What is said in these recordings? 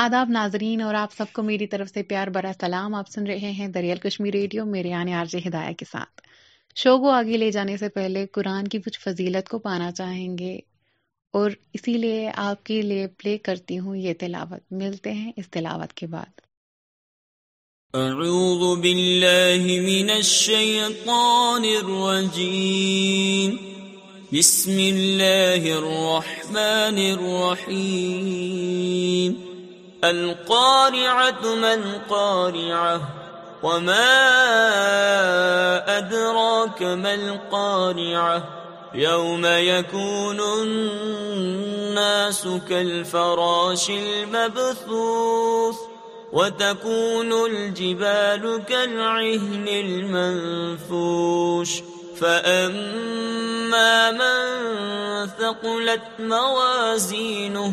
آداب ناظرین اور آپ سب کو میری طرف سے پیار برا سلام آپ سن رہے ہیں دریال کشمیر ریڈیو میرے آنے آرج ہدایہ کے ساتھ شو کو آگے لے جانے سے پہلے قرآن کی کچھ فضیلت کو پانا چاہیں گے اور اسی لیے آپ کے لیے پلے کرتی ہوں یہ تلاوت ملتے ہیں اس تلاوت کے بعد اعوذ باللہ من الشیطان الرجیم بسم اللہ الرحمن الرحیم القوریا يوم يكون الناس كالفراش المبثوث وتكون الجبال كالعهن المنفوش رکل من ثقلت موازينه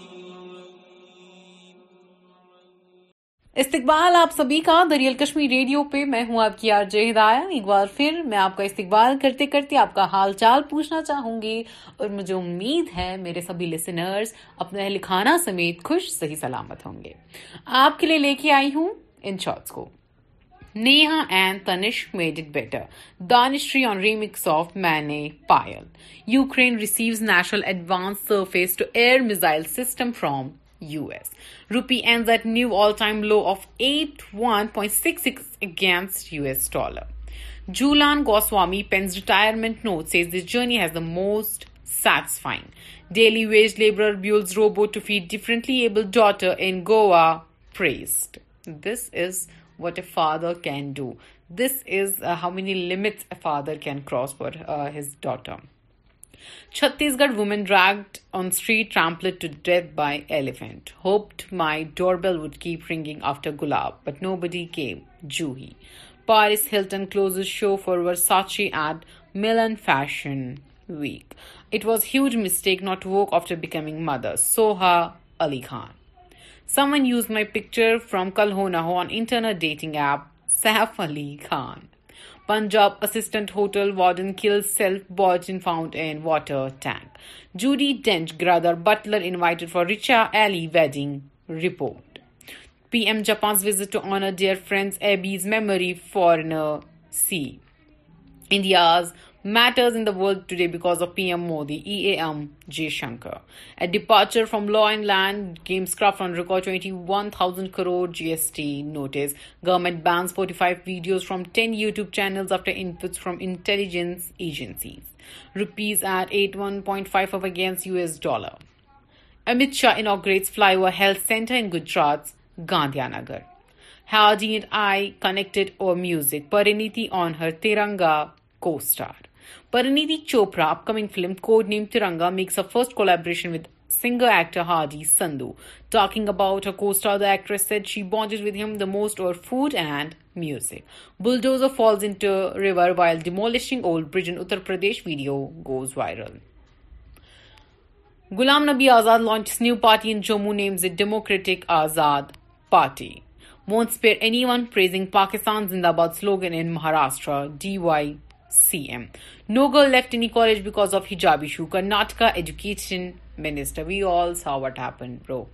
استقبال آپ سبھی کا دریال کشمیر ریڈیو پہ میں ہوں آپ کی آر جے ہدایا ایک بار پھر میں آپ کا استقبال کرتے کرتے آپ کا حال چال پوچھنا چاہوں گی اور مجھے امید ہے میرے سبھی لسنرز اپنے اہل خانہ سمیت خوش صحیح سلامت ہوں گے آپ کے لیے لے کے آئی ہوں ان شارٹس کو Neha and Tanishk made it better دانشری on remix of Main Payal Ukraine receives national advanced surface to air missile system from US. Rupee ends at new all-time low of 81.66 against US dollar. Jhulan Goswami pens retirement note, says this journey has the most satisfying. Daily wage labourer builds robot to feed differently abled daughter in Goa, praised. This is what a father can do. This is uh, how many limits a father can cross for uh, his daughter. Chhattisgarh woman dragged on street trample to death by elephant hoped my doorbell would keep ringing after Gulab but nobody کے Juhi Paris Hilton close show for Versace at Milan fashion week it was huge mistake not work after becoming mother Soha Ali Khan someone uses my picture from Kal Ho Na Ho on internet dating app Saif Ali Khan Punjab assistant hotel warden kill self باچ in fountain water tank جو D dent گرادر butler invited for Richa Ali wedding report P M Japan's visit to honour dear friends Abe's memory foreign sec India's matters in the world today because of PM Modi, EAM J. Shankar. At departure from law and land, games craft on record 21,000 crore GST notice. Government bans 45 videos from 10 YouTube channels after inputs from intelligence agencies. Rupees at 81.5 up against US dollar. Amit Shah inaugurates flyover health center in Gujarat's Gandhinagar. Haji and I connected over music. Pariniti on her Tiranga co-star. Parineeti Chopra upcoming film code name Tiranga marks a first collaboration with singer actor Hardy Sandhu talking about a co-star of the actress said she bonded with him the most over food and music bulldozer falls in river while demolishing old bridge in Uttar Pradesh video goes viral Ghulam Nabi Azad launch new party in Jammu names it Democratic Azad Party mount پیئر N praising Pakistan zindabad slogan in Maharashtra D Y CM. No girl left any college because of hijab issue. Karnataka Education Minister. We all saw what happened, bro.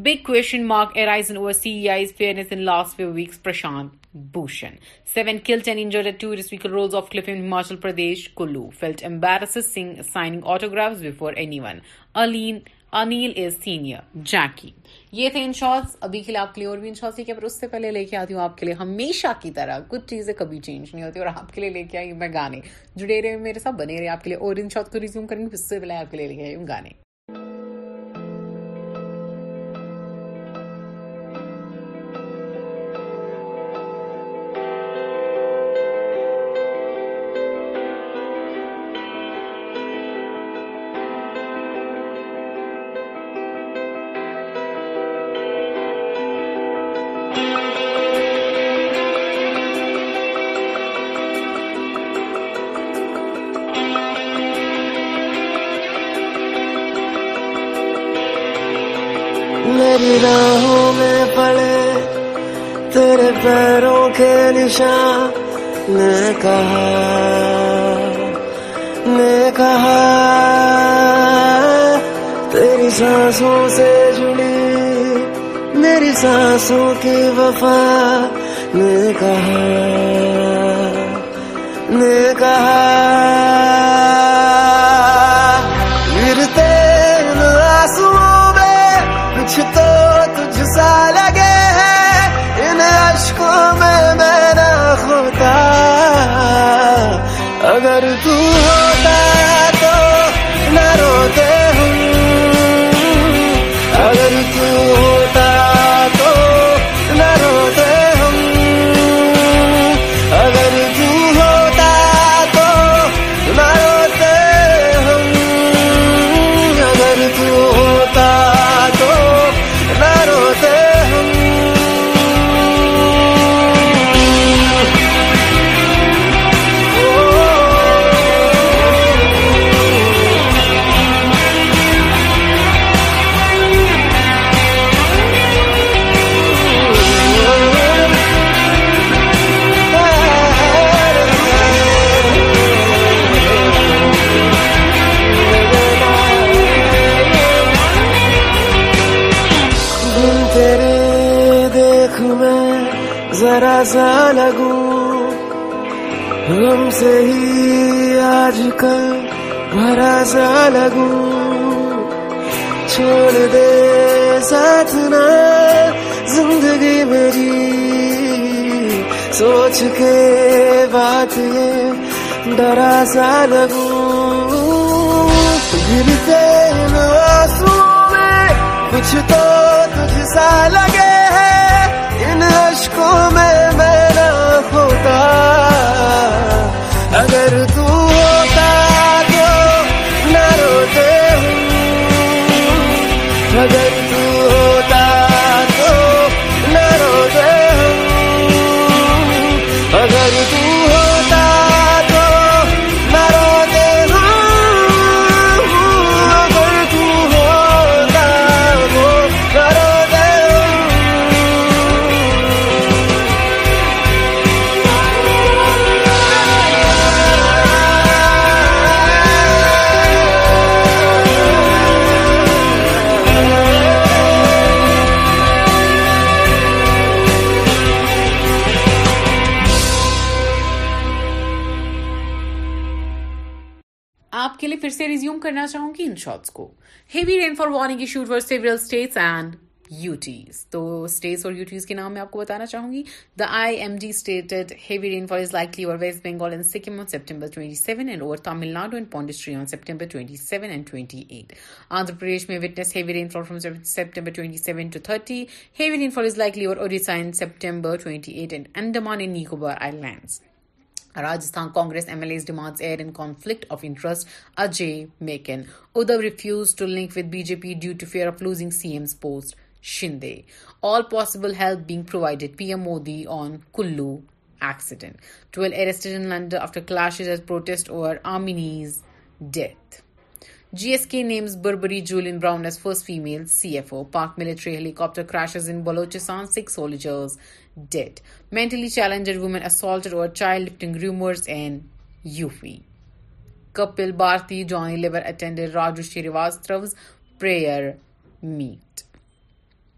Big question mark arise over CEI's fairness in last few weeks. Prashant Bhushan. 7 killed, 10 injured at tourist vehicle rolls off cliff in Himachal Pradesh, Kulu. Felt embarrassed signing autographs before anyone. Aline Anil is senior Jackie یہ تھے ان shorts ابھی کے لیے آپ کے لیے اور بھی ان شاءٹ لیکن اس سے پہلے لے کے آتی ہوں آپ کے لیے ہمیشہ کی طرح کچھ چیزیں کبھی چینج نہیں ہوتی اور آپ کے لیے لے کے آئی ہوں میں گانے جڑے رہے میرے ساتھ بنے رہے آپ کے لیے اور ان شارٹس کو ریزیوم کریں گے اس سے پہلے آپ کے لیے لے کے آئی ہوں گانے کہا میں کہا تیری سانسوں سے جڑی میری سانسوں کی وفا نے کہا لگو غم سے ہی آج کل بھرا سا لگو چھوڑ دے ساتھ زندگی میری سوچ کے بات یہ ڈرا سا لگو گرتے کچھ تو تجھ سا لگے ہیں ان اشکوں میں خدا اگر تو کرنا چاہوں گی ان شاٹس کو heavy rainfall warning issued for several states and UTs تو اسٹیٹس اور یوٹیز کے نام میں آپ کو بتانا چاہوں گی the I M D stated heavy rainfall is likely over West Bengal and Sikkim on September twenty seven and over Tamil Nadu and Puducherry on September twenty twenty seven and at Pradesh میں witness heavy heavy rain rain fall fall from September twenty seven to thirty is likely over Odisha in September twenty eight and and Andaman Nicobar islands Rajasthan Congress M L demand add conflict of interest Ajay Maken other refuse to link with B J P D to fear of lose C M post Shinde all possible help being provided P M Modi on kilo twelve afters protest over Amini's death G S K names Burberry Jolie browns first female C F O Pak military helicopters Balochistan six soldiers dead mentally challenged women assaulted over child lifting rumours in U P Kapil Bharti join labour attend Raju Shrivastava prayer meet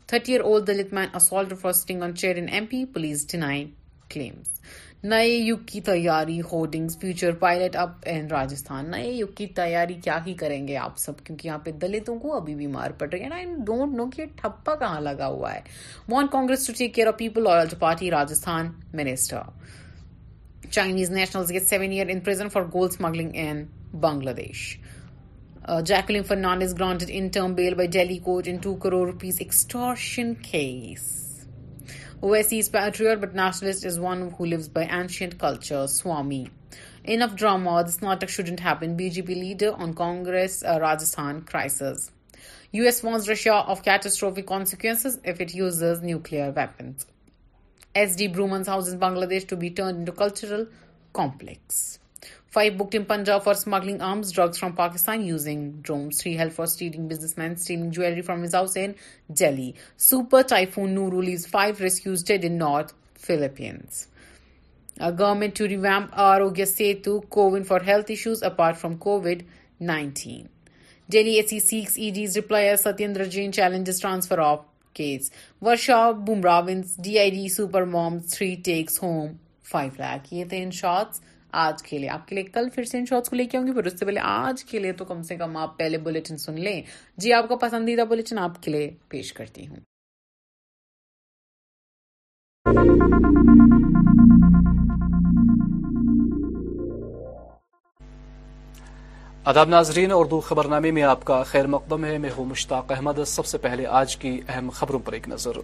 thirty old Dalit man assault for chair in P please D nine claims نئے یگ کی تیاری hoarding future Pilot up Rajasthan نئے یگ کی تیاری کیا ہی کریں گے آپ سب کیونکہ یہاں پہ دلتوں کو ابھی بھی مار پڑ رہی ہے لگا ہوا ہے Bangladesh Jacqueline interim bail by Delhi court two crore rupees case Overseas patriot but nationalist is one who lives by ancient culture, Swami. Enough drama, this Natak shouldn't happen, BJP leader on Congress uh, Rajasthan crisis. US warns Russia of catastrophic consequences if it uses nuclear weapons. S.D. Bruman's house in Bangladesh to be turned into cultural complex. Five book in Punjab for smuggling arms drugs from Pakistan using drones three help for stealing businessman stealing jewellery from his house in Delhi super typhoon Noru leaves five rescuers dead in north Philippines government to revamp Aarogya Setu Covid for health issues apart from Covid nineteen Delhi S C seeks E D's reply Satyendar Jain challenges transfer of case Varsha بومراوس D I D super moms three takes home five یہ تھے ان shorts آج کے لیے آپ کے لیے پہلے آج کے لیے تو کم سے کم آپ پہلے سن لیں جی آپ کا پسندیدہ آپ کے لیے پیش کرتی ہوں آداب ناظرین اردو دو خبر نامے میں آپ کا خیر مقدم ہے میں ہوں مشتاق احمد سب سے پہلے آج کی اہم خبروں پر ایک نظر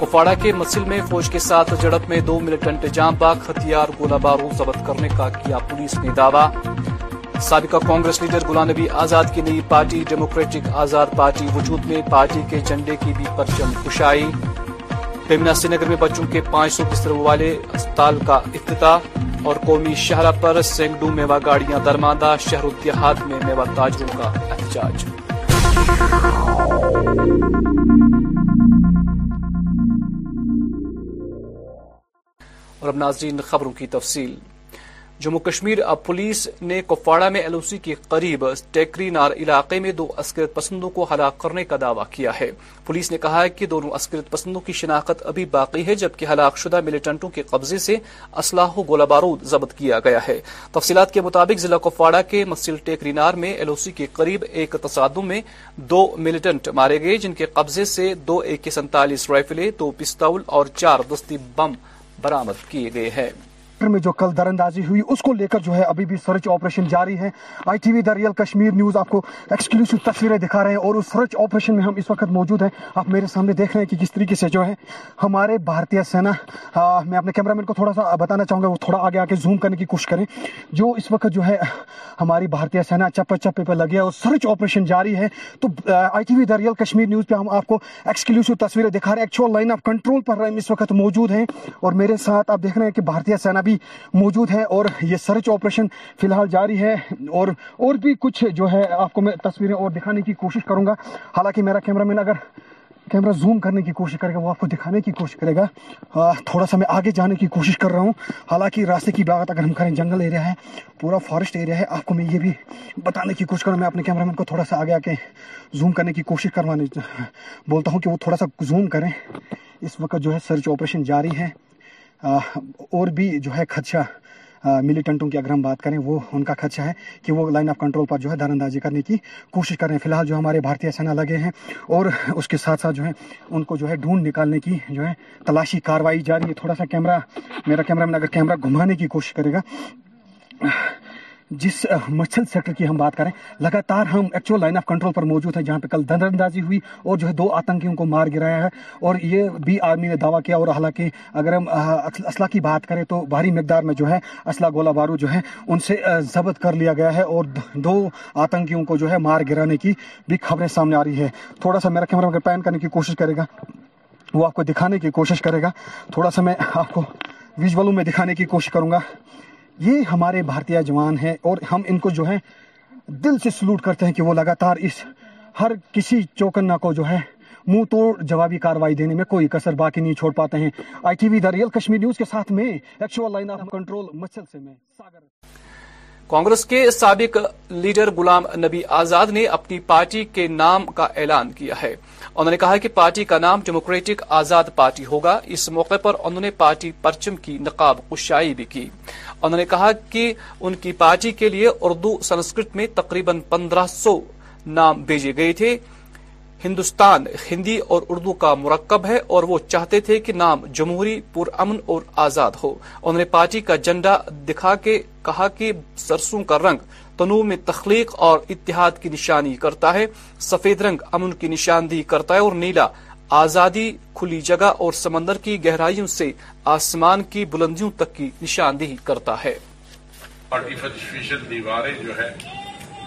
کپواڑہ کے مسل میں فوج کے ساتھ جڑپ میں دو ملٹنٹ جام باغ ہتھیار گولہ بارو ضبط کرنے کا کیا پولیس نے دعویٰ سابقہ کانگریس لیڈر گلام نبی آزاد کی نئی پارٹی ڈیموکریٹک آزاد پارٹی وجود میں پارٹی کے جنڈے کی بھی پرچم کشائی پیمنا سری نگر میں بچوں کے پانچ سو بستروں والے اسپتال کا افتتاح اور قومی شہرہ پر سینگڈو میوہ گاڑیاں درماندہ شہر دیہات میں میوہ تاجروں کا احتجاج اور اب ناظرین خبروں کی تفصیل جموں کشمیر اب پولیس نے کپواڑہ میں ایل او سی کے قریب ٹیکری نار علاقے میں دو اسکرت پسندوں کو ہلاک کرنے کا دعویٰ کیا ہے پولیس نے کہا ہے کہ دونوں اسکرت پسندوں کی شناخت ابھی باقی ہے جبکہ ہلاک شدہ ملیٹنٹوں کے قبضے سے و گولہ بارود ضبط کیا گیا ہے تفصیلات کے مطابق ضلع کپواڑہ کے مسل نار میں ایل او سی کے قریب ایک تصادم میں دو ملیٹنٹ مارے گئے جن کے قبضے سے دو اے کے سینتالیس رائفلے دو پستول اور چار دستی بم برامد کیے گئے ہیں میں جو کل در اندازی ہوئی اس کو لے کر جو ہے ابھی بھی سرچ آپریشن جاری ہے I T V the real Kashmir news آپ کو ایکسکلوس تصویریں دکھا رہے ہیں اور اس اس سرچ آپریشن میں ہم وقت موجود ہیں ہیں آپ میرے سامنے دیکھ رہے کہ کس طریقے سے جو ہے ہمارے بھارتیہ میں اپنے کیمرہ کو تھوڑا سا بتانا چاہوں گا وہ تھوڑا آگے زوم کرنے کی کوشش کریں جو اس وقت جو ہے ہماری بھارتیہ سینا چپے چپے پہ لگی ہے اور سرچ آپریشن جاری ہے تو I T V the real Kashmir news پہ ہم آپ کو ایکسکلوسو تصویریں دکھا رہے ہیں ایکچوئل لائن آف کنٹرول پر ہیں اس وقت موجود اور میرے ساتھ آپ دیکھ رہے ہیں کہ سینا بھی بھی موجود ہے اور یہ سرچ آپریشن فی الحال جاری ہے اور اور بھی کچھ جو ہے آپ کو میں تصویریں اور دکھانے کی کوشش کروں گا حالانکہ میرا کیمرہ مین اگر کیمرہ زوم کرنے کی کوشش کرے گا وہ آپ کو دکھانے کی کوشش کرے گا آ, تھوڑا سا میں آگے جانے کی کوشش کر رہا ہوں حالانکہ راستے کی باغت اگر ہم کریں جنگل ایریا ہے پورا فارسٹ ایریا ہے آپ کو میں یہ بھی بتانے کی کوشش کر رہا ہوں میں اپنے کیمرہ مین کو تھوڑا سا آگے آ کے زوم کرنے کی کوشش کروانے بولتا ہوں کہ وہ تھوڑا سا زوم کریں اس وقت جو ہے سرچ آپریشن جاری ہے اور بھی جو ہے خدشہ ملیٹنٹوں کی اگر ہم بات کریں وہ ان کا خدشہ ہے کہ وہ لائن آف کنٹرول پر جو ہے دار اندازی کرنے کی کوشش کر رہے ہیں فی الحال جو ہمارے بھارتی سینا لگے ہیں اور اس کے ساتھ ساتھ جو ہے ان کو جو ہے ڈھونڈ نکالنے کی جو ہے تلاشی کاروائی جاری ہے تھوڑا سا کیمرہ میرا کیمرہ میں اگر کیمرہ گھمانے کی کوشش کرے گا جس مچھل سیکٹر کی ہم بات کریں لگاتار ہم ایکچول لائن آف کنٹرول پر موجود ہیں جہاں پہ کل اندازی ہوئی اور جو ہے دو آتنکیوں کو مار گرایا ہے اور یہ بھی آرمی نے دعویٰ کیا اور حالانکہ اگر ہم اسلحہ کی بات کریں تو بھاری مقدار میں جو ہے اسلحہ گولہ بارو جو ہے ان سے ضبط کر لیا گیا ہے اور دو آتنکیوں کو جو ہے مار گرانے کی بھی خبریں سامنے آ رہی ہے تھوڑا سا میرا کیمرا پین کرنے کی کوشش کرے گا وہ آپ کو دکھانے کی کوشش کرے گا تھوڑا سا میں آپ کو ویژولوں میں دکھانے کی کوشش کروں گا یہ ہمارے بھارتی جوان ہیں اور ہم ان کو جو ہے دل سے سلوٹ کرتے ہیں کہ وہ لگاتار اس ہر کسی چوکنہ کو جو ہے منہ توڑ جوابی کاروائی دینے میں کوئی کسر باقی نہیں چھوڑ پاتے ہیں I T V the real Kashmir news کے ساتھ میں actual line of control Machil سے میں ساگر کانگریس کے سابق لیڈر غلام نبی آزاد نے اپنی پارٹی کے نام کا اعلان کیا ہے انہوں نے کہا کہ پارٹی کا نام ڈیموکریٹک آزاد پارٹی ہوگا اس موقع پر انہوں نے پارٹی پرچم کی نقاب کشائی بھی کی انہوں نے کہا کہ ان کی پارٹی کے لیے اردو سنسکرت میں تقریباً پندرہ سو نام بھیجے گئے تھے ہندوستان ہندی اور اردو کا مرکب ہے اور وہ چاہتے تھے کہ نام جمہوری پر امن اور آزاد ہو انہوں نے پارٹی کا جنڈا دکھا کے کہا کہ سرسوں کا رنگ تنوع میں تخلیق اور اتحاد کی نشانی کرتا ہے سفید رنگ امن کی نشاندہی کرتا ہے اور نیلا آزادی کھلی جگہ اور سمندر کی گہرائیوں سے آسمان کی بلندیوں تک کی نشاندہی کرتا ہے دیواریں جو ہے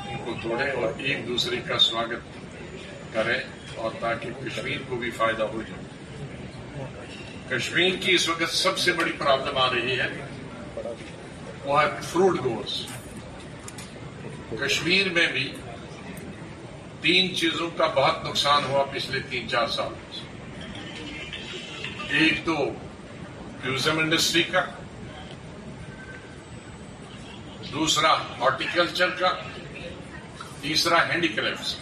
ان کو توڑے اور ایک دوسرے کا سواگت کریں اور تاکہ کشمیر کو بھی فائدہ ہو جائے کشمیر کی اس وقت سب سے بڑی پرابلم آ رہی ہے وہ ہے فروٹ گوس کشمیر میں بھی تین چیزوں کا بہت نقصان ہوا پچھلے تین چار سال میں ایک تو ٹوریزم انڈسٹری کا دوسرا ہارٹیکلچر کا تیسرا ہینڈی ہینڈیکرافٹ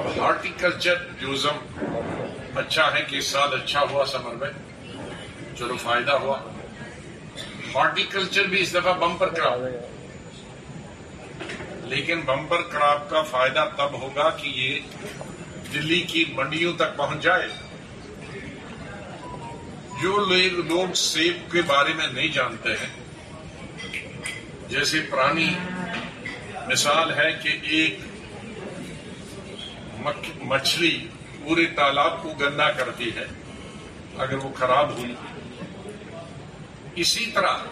اب ہارٹیکلچر ٹوریزم اچھا ہے کہ اس سال اچھا ہوا سمر میں چلو فائدہ ہوا ہارٹیکلچر بھی اس دفعہ بمپر کرا ہوئے ہیں لیکن بمبر کراپ کا فائدہ تب ہوگا کہ یہ دلی کی منڈیوں تک پہنچ جائے جو لوگ سیب کے بارے میں نہیں جانتے ہیں جیسے پرانی مثال ہے کہ ایک مچھلی پورے تالاب کو گندہ کرتی ہے اگر وہ خراب ہوئی اسی طرح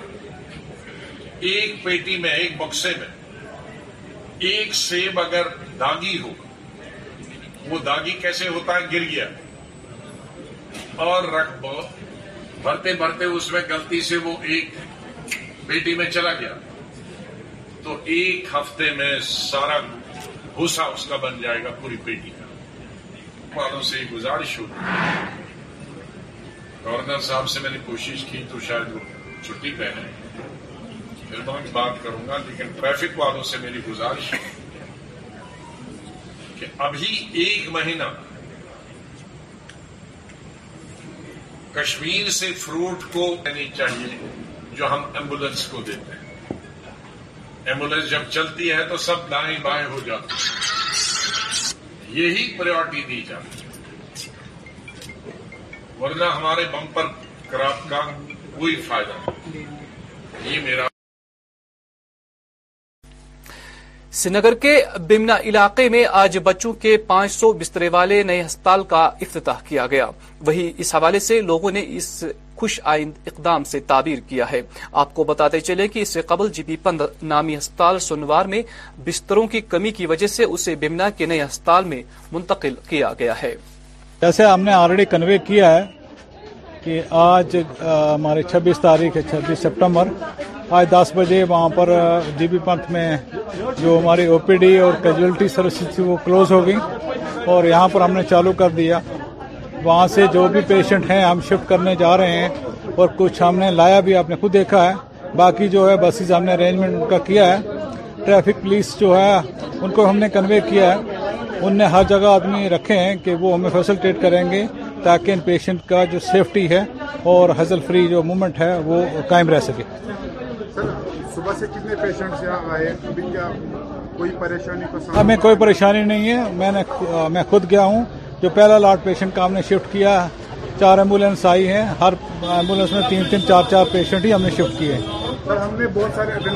ایک پیٹی میں ایک بکسے میں ایک سیب اگر داغی ہو وہ داگی کیسے ہوتا ہے گر گیا اور رکھ بہت بھرتے بھرتے اس میں گلتی سے وہ ایک بیٹی میں چلا گیا تو ایک ہفتے میں سارا گھوسا اس کا بن جائے گا پوری بیٹی کا والوں سے گزارش ہوگی گورنر صاحب سے میں نے کوشش کی تو شاید وہ چھٹی پہ مہربان بات کروں گا لیکن ٹریفک والوں سے میری گزارش کہ ابھی ایک مہینہ کشمیر سے فروٹ کو لینی چاہیے جو ہم ایمبولینس کو دیتے ہیں ایمبولینس جب چلتی ہے تو سب دائیں بائیں ہو جاتے ہیں یہی پریورٹی دی جاتی ہے ورنہ ہمارے بمپر کراپ کا کوئی فائدہ نہیں یہ میرا سنگر کے بمنا علاقے میں آج بچوں کے پانچ سو بسترے والے نئے ہسپتال کا افتتاح کیا گیا وہی اس حوالے سے لوگوں نے اس خوش آئند اقدام سے تعبیر کیا ہے آپ کو بتاتے چلے کہ اس سے قبل جی پی پند نامی ہسپتال سنوار میں بستروں کی کمی کی وجہ سے اسے بمنا کے نئے ہسپتال میں منتقل کیا گیا ہے جیسے ہم نے کنوے کیا ہے کہ آج ہمارے چھبیس تاریخ ہے چھبیس سپٹمبر آج دس بجے وہاں پر جی بی پنتھ میں جو ہماری او پی ڈی اور کیجولٹی سروسز تھی وہ کلوز ہو گئی اور یہاں پر ہم نے چالو کر دیا وہاں سے جو بھی پیشنٹ ہیں ہم شفٹ کرنے جا رہے ہیں اور کچھ ہم نے لایا بھی آپ نے خود دیکھا ہے باقی جو ہے بسیز ہم نے ارینجمنٹ کا کیا ہے ٹریفک پولیس جو ہے ان کو ہم نے کنوے کیا ہے ان نے ہر جگہ آدمی رکھے ہیں کہ وہ ہمیں فیسلٹیٹ کریں گے تاکہ ان پیشنٹ کا جو سیفٹی ہے اور ہزل فری جو مومنٹ ہے وہ قائم رہ سکے ہمیں کوئی پریشانی نہیں ہے میں نے میں خود گیا ہوں جو پہلا لاٹ پیشنٹ کا ہم نے شفٹ کیا چار ایمبولینس آئی ہیں ہر ایمبولینس میں تین تین چار چار پیشنٹ ہی ہم نے شفٹ کیے ہیں بہت سارے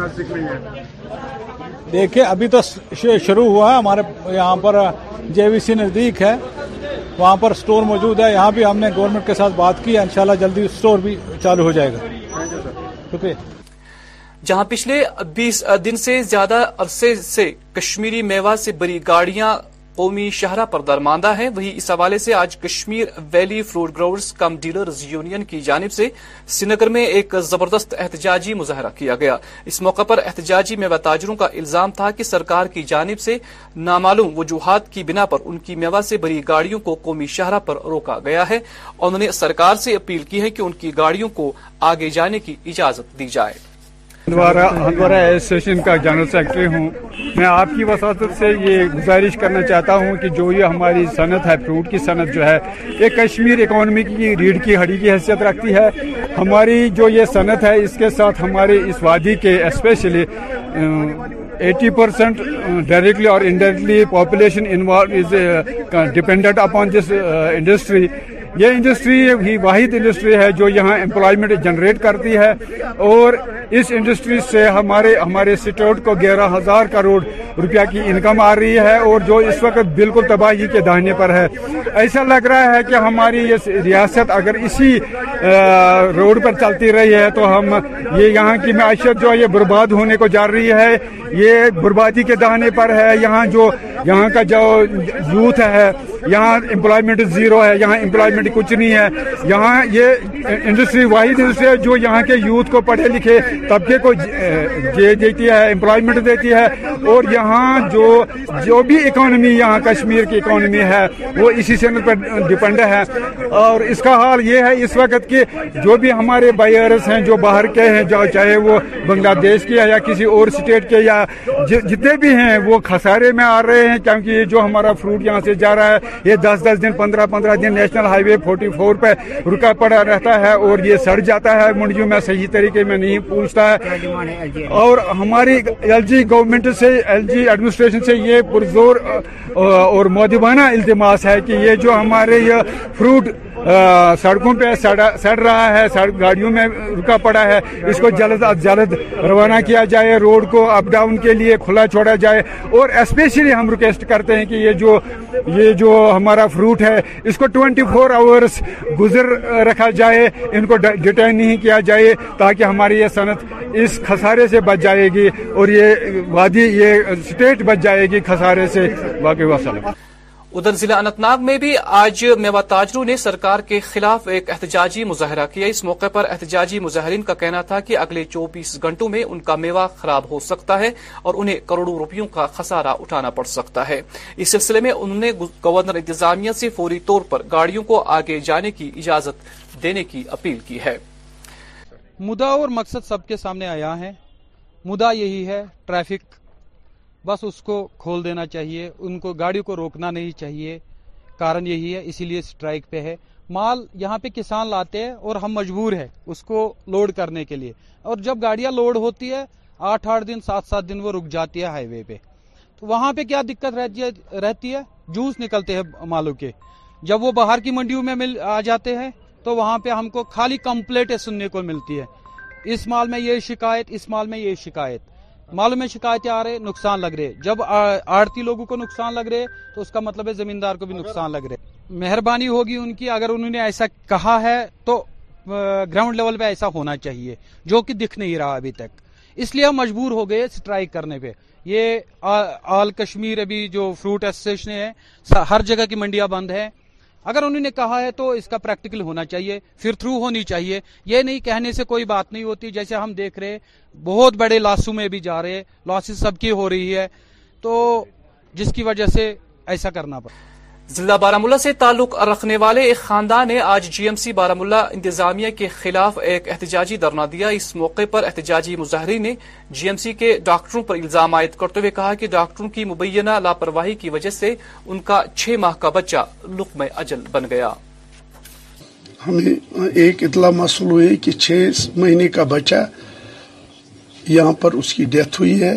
نزدیک نہیں ہے دیکھیے ابھی تو شروع ہوا ہے ہمارے یہاں پر جے وی سی نزدیک ہے وہاں پر اسٹور موجود ہے یہاں بھی ہم نے گورنمنٹ کے ساتھ بات کی ہے انشاءاللہ جلدی اسٹور بھی چالو ہو جائے گا شکریہ جہاں پچھلے بیس دن سے زیادہ عرصے سے کشمیری میوہ سے بری گاڑیاں قومی شہرہ پر درماندہ ہے وہی اس حوالے سے آج Kashmir valley fruit growers cum dealers union کی جانب سے سنگر میں ایک زبردست احتجاجی مظاہرہ کیا گیا اس موقع پر احتجاجی میوہ تاجروں کا الزام تھا کہ سرکار کی جانب سے نامعلوم وجوہات کی بنا پر ان کی میوہ سے بری گاڑیوں کو قومی شہرہ پر روکا گیا ہے اور سرکار سے اپیل کی ہے کہ ان کی گاڑیوں کو آگے جانے کی اجازت دی جائے ہندوارا ایسوسیشن کا جنرل سیکرٹری ہوں میں آپ کی وساطت سے یہ گزارش کرنا چاہتا ہوں کہ جو یہ ہماری صنعت ہے فروٹ کی صنعت جو ہے یہ کشمیر اکانومی کی ریڑھ کی ہڑی کی حیثیت رکھتی ہے ہماری جو یہ صنعت ہے اس کے ساتھ ہمارے اس وادی کے اسپیشلی ایٹی پرسینٹ ڈائریکٹلی اور indirectly population dependent upon this industry یہ انڈسٹری ہی واحد انڈسٹری ہے جو یہاں امپلائمنٹ جنریٹ کرتی ہے اور اس انڈسٹری سے ہمارے ہمارے اسٹیٹ کو گیارہ ہزار کروڑ روپیہ کی انکم آ رہی ہے اور جو اس وقت بالکل تباہی کے دہانے پر ہے ایسا لگ رہا ہے کہ ہماری یہ ریاست اگر اسی روڈ پر چلتی رہی ہے تو ہم یہ یہاں کی معیشت جو یہ برباد ہونے کو جا رہی ہے یہ بربادی کے دہانے پر ہے یہاں جو یہاں کا جو یوتھ ہے یہاں امپلائمنٹ زیرو ہے یہاں امپلائمنٹ کچھ نہیں ہے یہاں یہ انڈسٹری واحد انڈسٹری ہے جو یہاں کے یوتھ کو پڑھے لکھے طبقے کو جے دیتی ہے امپلائمنٹ دیتی ہے اور یہاں جو جو بھی اکانومی یہاں کشمیر کی اکانومی ہے وہ اسی سینل پر ڈپینڈ ہے اور اس کا حال یہ ہے اس وقت کہ جو بھی ہمارے بائرس ہیں جو باہر کے ہیں جو چاہے وہ بنگلہ دیش کے یا کسی اور سٹیٹ کے یا جتنے بھی ہیں وہ خسارے میں آ رہے ہیں کیونکہ یہ جو ہمارا فروٹ یہاں سے جا رہا ہے یہ دس دس دن پندرہ پندرہ دن national highway forty four پہ رکا پڑا رہتا ہے اور یہ سڑ جاتا ہے منڈیوں میں صحیح طریقے میں نہیں پوچھتا ہے اور ہماری ایل جی گورنمنٹ سے ایل جی ایڈمنسٹریشن سے یہ پرزور اور مودبانہ التماس ہے کہ یہ جو ہمارے یہ فروٹ سڑکوں پہ سڑ رہا ہے سڑک گاڑیوں میں رکا پڑا ہے اس کو جلد از جلد روانہ کیا جائے روڈ کو اپ ڈاؤن کے لیے کھلا چھوڑا جائے اور اسپیشلی ہم ریکویسٹ کرتے ہیں کہ یہ جو یہ جو ہمارا فروٹ ہے اس کو ٹوینٹی فور آورس گزر رکھا جائے ان کو ڈیٹین نہیں کیا جائے تاکہ ہماری یہ صنعت اس خسارے سے بچ جائے گی اور یہ وادی یہ اسٹیٹ بچ جائے گی خسارے سے واقعی وسلم ادھر ضلع انتناگ میں بھی آج میوہ تاجروں نے سرکار کے خلاف ایک احتجاجی مظاہرہ کیا اس موقع پر احتجاجی مظاہرین کا کہنا تھا کہ اگلے چوبیس گھنٹوں میں ان کا میوہ خراب ہو سکتا ہے اور انہیں کروڑوں روپیوں کا خسارہ اٹھانا پڑ سکتا ہے اس سلسلے میں انہوں نے گورنر انتظامیہ سے فوری طور پر گاڑیوں کو آگے جانے کی اجازت دینے کی اپیل کی ہے اور مقصد سب کے سامنے آیا ہے ہے یہی بس اس کو کھول دینا چاہیے ان کو گاڑی کو روکنا نہیں چاہیے کارن یہی ہے اسی لیے اسٹرائک پہ ہے مال یہاں پہ کسان لاتے ہیں اور ہم مجبور ہے اس کو لوڈ کرنے کے لیے اور جب گاڑیاں لوڈ ہوتی ہے آٹھ آٹھ دن سات سات دن وہ رک جاتی ہے ہائی وے پہ تو وہاں پہ کیا دقت رہتی ہے جوس نکلتے ہیں مالوں کے جب وہ باہر کی منڈیوں میں مل آ جاتے ہیں تو وہاں پہ ہم کو خالی کمپلیٹیں سننے کو ملتی ہے اس مال میں یہ شکایت اس مال میں یہ شکایت مال میں شکایتیں آ رہے نقصان لگ رہے جب آڑتی لوگوں کو نقصان لگ رہے تو اس کا مطلب ہے زمیندار کو بھی نقصان لگ رہے مہربانی ہوگی ان کی اگر انہوں نے ایسا کہا ہے تو گراؤنڈ لیول پہ ایسا ہونا چاہیے جو کہ دکھ نہیں رہا ابھی تک اس لیے ہم مجبور ہو گئے اسٹرائک کرنے پہ یہ آل کشمیر ابھی جو فروٹ ایسوسیشن ہے ہر جگہ کی منڈیاں بند ہیں اگر انہوں نے کہا ہے تو اس کا پریکٹیکل ہونا چاہیے پھر تھرو ہونی چاہیے یہ نہیں کہنے سے کوئی بات نہیں ہوتی جیسے ہم دیکھ رہے بہت بڑے لاسوں میں بھی جا رہے لاسز سب کی ہو رہی ہے تو جس کی وجہ سے ایسا کرنا پڑا ضلع بارامولہ سے تعلق رکھنے والے ایک خاندان نے آج جی ایم سی بارہ انتظامیہ کے خلاف ایک احتجاجی درنا دیا اس موقع پر احتجاجی مظاہری نے جی ایم سی کے ڈاکٹروں پر الزام عائد کرتے ہوئے کہا کہ ڈاکٹروں کی مبینہ لاپرواہی کی وجہ سے ان کا چھ ماہ کا بچہ لقم اجل بن گیا ہمیں ایک اطلاع محصول ہوئے کہ چھ مہینے کا بچہ یہاں پر اس کی ڈیتھ ہوئی ہے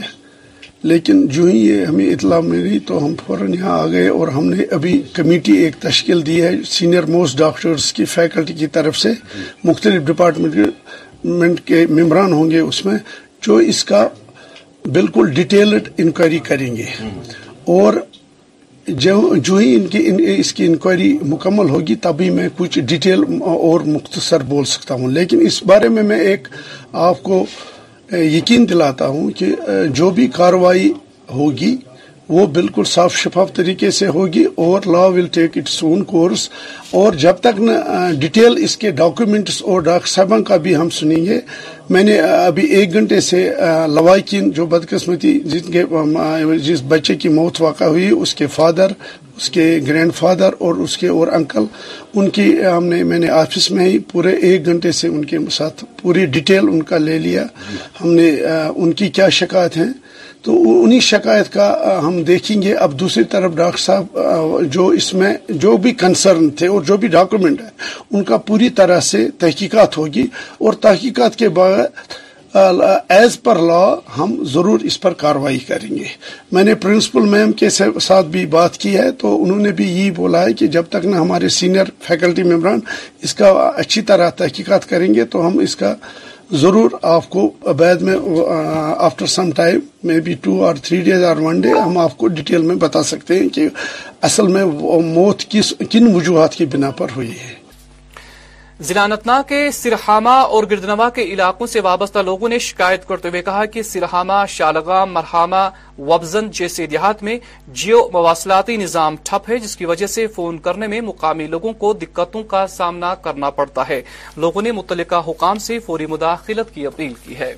لیکن جو ہی یہ ہمیں اطلاع ملی تو ہم فوراً یہاں آ گئے اور ہم نے ابھی کمیٹی ایک تشکیل دی ہے سینئر موسٹ ڈاکٹرز کی فیکلٹی کی طرف سے مختلف ڈپارٹمنٹ کے ممبران ہوں گے اس میں جو اس کا بالکل ڈیٹیلڈ انکوائری کریں گے اور جو جو ہی ان کی اس کی انکوائری مکمل ہوگی تبھی میں کچھ ڈیٹیل اور مختصر بول سکتا ہوں لیکن اس بارے میں میں ایک آپ کو یقین دلاتا ہوں کہ جو بھی کاروائی ہوگی وہ بالکل صاف شفاف طریقے سے ہوگی اور law will take its own course اور جب تک ڈیٹیل اس کے ڈاکومنٹس اور ڈاکٹر صاحبہ کا بھی ہم سنیں گے میں نے ابھی ایک گھنٹے سے لواقین جو بدقسمتی جن کے جس بچے کی موت واقع ہوئی اس کے فادر اس کے گرینڈ فادر اور اس کے اور انکل ان کی ہم نے میں نے آفس میں ہی پورے ایک گھنٹے سے ان کے ساتھ پوری ڈیٹیل ان کا لے لیا ہم نے ان کی کیا شکایت ہیں تو انہی شکایت کا ہم دیکھیں گے اب دوسری طرف ڈاکٹر صاحب جو اس میں جو بھی کنسرن تھے اور جو بھی ڈاکومنٹ ہے ان کا پوری طرح سے تحقیقات ہوگی اور تحقیقات کے بعد ایز پر لا ہم ضرور اس پر کاروائی کریں گے میں نے پرنسپل میم کے ساتھ بھی بات کی ہے تو انہوں نے بھی یہی بولا ہے کہ جب تک نہ ہمارے سینئر فیکلٹی ممبران اس کا اچھی طرح تحقیقات کریں گے تو ہم اس کا ضرور آپ کو وید میں after some time maybe two اور تھری ڈیز اور ون ڈے ہم آپ کو ڈیٹیل میں بتا سکتے ہیں کہ اصل میں موت کس کن وجوہات کی بنا پر ہوئی ہے ضلع کے سرحامہ اور گردنوا کے علاقوں سے وابستہ لوگوں نے شکایت کرتے ہوئے کہا کہ سرحامہ شالغام مرحامہ وبزن جیسے دیہات میں جیو مواصلاتی نظام ٹھپ ہے جس کی وجہ سے فون کرنے میں مقامی لوگوں کو دقتوں کا سامنا کرنا پڑتا ہے لوگوں نے متعلقہ حکام سے فوری مداخلت کی اپیل کی ہے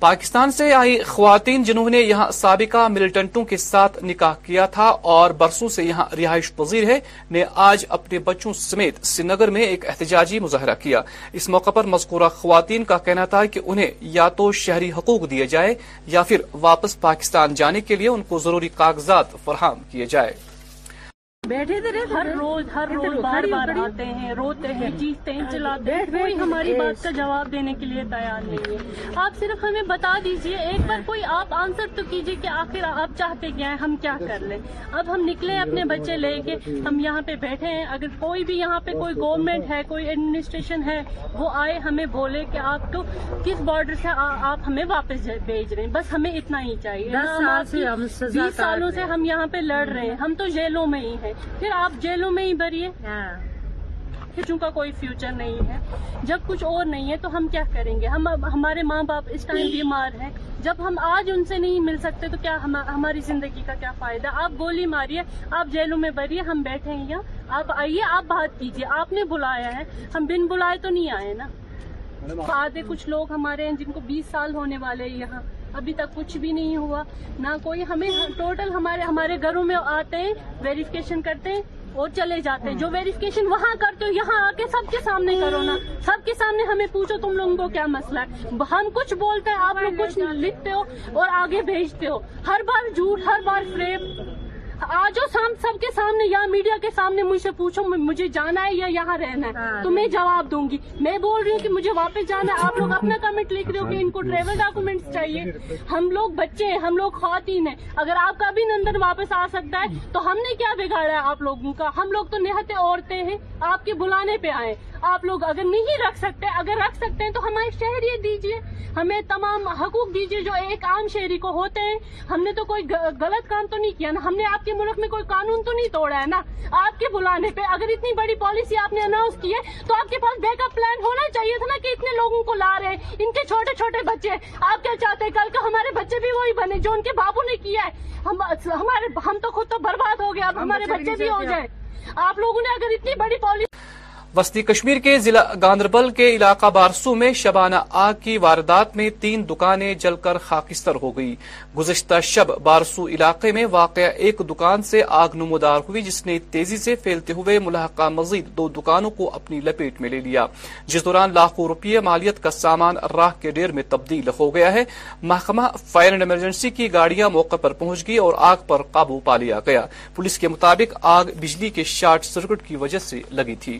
پاکستان سے آئی خواتین جنہوں نے یہاں سابقہ ملٹنٹوں کے ساتھ نکاح کیا تھا اور برسوں سے یہاں رہائش پذیر ہے نے آج اپنے بچوں سمیت سنگر میں ایک احتجاجی مظاہرہ کیا اس موقع پر مذکورہ خواتین کا کہنا تھا کہ انہیں یا تو شہری حقوق دیے جائے یا پھر واپس پاکستان جانے کے لیے ان کو ضروری کاغذات فراہم کیے جائے بیٹھے تھے ہر روز ہر روز بار بار آتے ہیں روتے ہیں چیزتے جی، ہیں ہاں جی، چلاتے کوئی ہماری بات کا جواب دینے کے لیے تیار نہیں ہے آپ صرف ہمیں بتا دیجئے ایک بار کوئی آپ آنسر تو کیجئے کہ آخر آپ چاہتے کیا ہے ہم کیا کر لیں اب ہم نکلے اپنے بچے لے کے ہم یہاں پہ بیٹھے ہیں اگر کوئی بھی یہاں پہ کوئی گورنمنٹ ہے کوئی ایڈمنسٹریشن ہے وہ آئے ہمیں بولے کہ آپ تو کس بارڈر سے آپ ہمیں واپس بھیج رہے ہیں بس ہمیں اتنا ہی چاہیے ہاں، ہاں، بیس سالوں سے ہم یہاں پہ لڑ رہے ہیں ہم تو جیلوں میں ہی ہیں پھر آپ جیلوں میں ہی بریے ہاں۔ چونکہ کوئی فیوچر نہیں ہے جب کچھ اور نہیں ہے تو ہم کیا کریں گے ہم ہمارے ماں باپ اس ٹائم بیمار ہیں جب ہم آج ان سے نہیں مل سکتے تو کیا ہماری زندگی کا کیا فائدہ آپ گولی ماریے آپ جیلوں میں بریے ہم بیٹھے یہاں آپ آئیے آپ بات کیجیے آپ نے بلایا ہے ہم بن بلائے تو نہیں آئے نا آدھے کچھ لوگ ہمارے ہیں جن کو بیس سال ہونے والے ہیں یہاں ابھی تک کچھ بھی نہیں ہوا نہ کوئی ہمیں ٹوٹل ہمارے ہمارے گھروں میں آتے ہیں ویریفیکیشن کرتے ہیں اور چلے جاتے ہیں جو ویریفیکیشن وہاں کرتے ہو یہاں آ کے سب کے سامنے کرو نا سب کے سامنے ہمیں پوچھو تم لوگوں کو کیا مسئلہ ہے ہم کچھ بولتے ہیں آپ لوگ کچھ لکھتے ہو اور آگے بھیجتے ہو ہر بار جھوٹ ہر بار فریب آج سب کے سامنے یا میڈیا کے سامنے مجھ سے پوچھو مجھے جانا ہے یا یہاں رہنا ہے ہاں، تو میں جواب دوں گی میں بول رہی ہوں کہ کہ مجھے واپس جانا ہے آپ لوگ اپنا کمنٹ لکھ رہے ہو ان کو ٹریول چاہیے ہم لوگ بچے ہیں ہم لوگ خواتین ہیں اگر آپ کا بھی نندن واپس آ سکتا ہے تو ہم نے کیا بگاڑا ہے آپ لوگوں کا ہم لوگ تو نہتے عورتیں ہیں آپ کے بلانے پہ آئے آپ لوگ اگر نہیں رکھ سکتے اگر رکھ سکتے ہیں تو ہمارے شہری دیجیے ہمیں تمام حقوق دیجیے جو ایک عام شہری کو ہوتے ہیں ہم نے تو کوئی غلط کام تو نہیں کیا نا ہم نے آپ کے کے ملک میں کوئی قانون تو نہیں توڑا ہے نا آپ کے بلانے پہ اگر اتنی بڑی پالیسی آپ نے اناؤنس کی ہے تو آپ کے پاس بیک اپ پلان ہونا چاہیے تھا نا کہ اتنے لوگوں کو لا رہے ہیں ان کے چھوٹے چھوٹے بچے آپ کیا چاہتے ہیں کل کا ہمارے بچے بھی وہی بنے جو ان کے بابو نے کیا ہے ہمارے ہم تو خود تو برباد ہو گیا اب ہمارے بچے بھی ہو جائے آپ لوگوں نے اگر اتنی بڑی پالیسی وسطی کشمیر کے گاندربل کے علاقہ بارسو میں شبانہ آگ کی واردات میں تین دکانیں جل کر خاکستر ہو گئی گزشتہ شب بارسو علاقے میں واقع ایک دکان سے آگ نمودار ہوئی جس نے تیزی سے پھیلتے ہوئے ملحقہ مزید دو دکانوں کو اپنی لپیٹ میں لے لیا جس دوران لاکھوں روپیے مالیت کا سامان راہ کے ڈیر میں تبدیل ہو گیا ہے محکمہ فائر اینڈ ایمرجنسی کی گاڑیاں موقع پر پہنچ گئی اور آگ پر قابو پا لیا گیا پولیس کے مطابق آگ بجلی کے شارٹ سرکٹ کی وجہ سے لگی تھی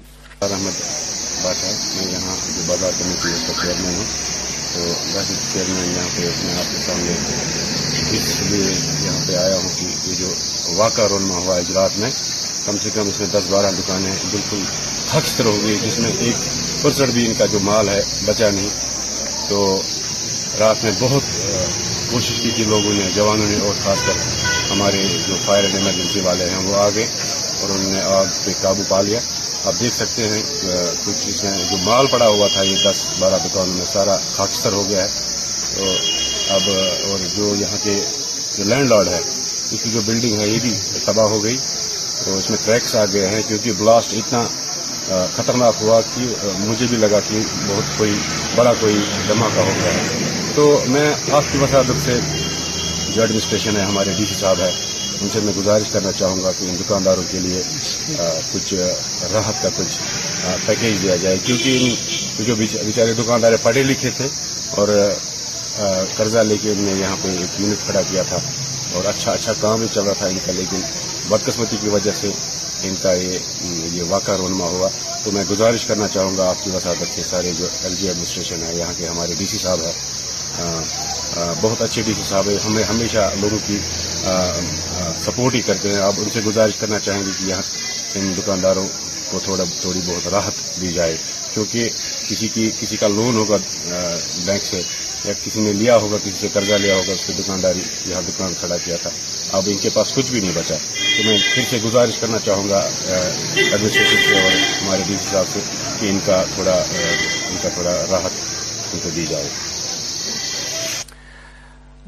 احمد ہے میں یہاں جو بازار کمیٹی اس کا چیئرمین ہوں تو ویسے چیئرمین یہاں پہ میں آپ کے سامنے اس لیے یہاں پہ آیا ہوں کہ یہ جو واقعہ رونما ہوا ہے میں کم سے کم اس میں دس بارہ دکانیں بالکل حخت ہو گئی جس میں ایک پرسٹ بھی ان کا جو مال ہے بچا نہیں تو رات میں بہت کوشش کی تھی لوگوں نے جوانوں نے اور خاص کر ہمارے جو فائر ایمرجنسی والے ہیں وہ آ گئے اور انہوں نے آگ پہ قابو پا لیا آپ دیکھ سکتے ہیں کچھ چیزیں جو مال پڑا ہوا تھا یہ دس بارہ دکانوں میں سارا خاکستر ہو گیا ہے تو اب اور جو یہاں کے جو لینڈ لارڈ ہے اس کی جو بلڈنگ ہے یہ بھی تباہ ہو گئی اور اس میں کریکس آ گئے ہیں کیونکہ بلاسٹ اتنا خطرناک ہوا کہ مجھے بھی لگا کہ بہت کوئی بڑا کوئی دھماکہ ہو گیا ہے تو میں آپ کی وسادت سے جو ایڈمنسٹریشن ہے ہمارے ڈی سی صاحب ہے ان سے میں گزارش کرنا چاہوں گا کہ ان دکانداروں کے لیے کچھ راحت کا کچھ پیکیج دیا جائے کیونکہ ان جو بیچارے دکاندار پڑھے لکھے تھے اور قرضہ لے کے ان نے یہاں پہ ایک یونٹ کھڑا کیا تھا اور اچھا اچھا کام بھی چل رہا تھا ان کا لیکن بدقسمتی کی وجہ سے ان کا یہ یہ واقعہ رونما ہوا تو میں گزارش کرنا چاہوں گا آپ کی وساطت کے سارے جو ایل جی ایڈمنسٹریشن ہے یہاں کے ہمارے ڈی سی صاحب ہیں بہت اچھے ڈی سی صاحب ہے ہمیں ہمیشہ لوگوں کی سپورٹ ہی کرتے ہیں آپ ان سے گزارش کرنا چاہیں گے کہ یہاں ان دکانداروں کو تھوڑا تھوڑی بہت راحت دی جائے کیونکہ کسی کی کسی کا لون ہوگا بینک سے یا کسی نے لیا ہوگا کسی سے قرضہ لیا ہوگا اس کی دکانداری یہاں دکان کھڑا کیا تھا اب ان کے پاس کچھ بھی نہیں بچا تو میں پھر سے گزارش کرنا چاہوں گا ایڈمنسٹریشن اور ہمارے ڈی سی صاحب سے کہ ان کا تھوڑا ان کا تھوڑا راحت ان کو دی جائے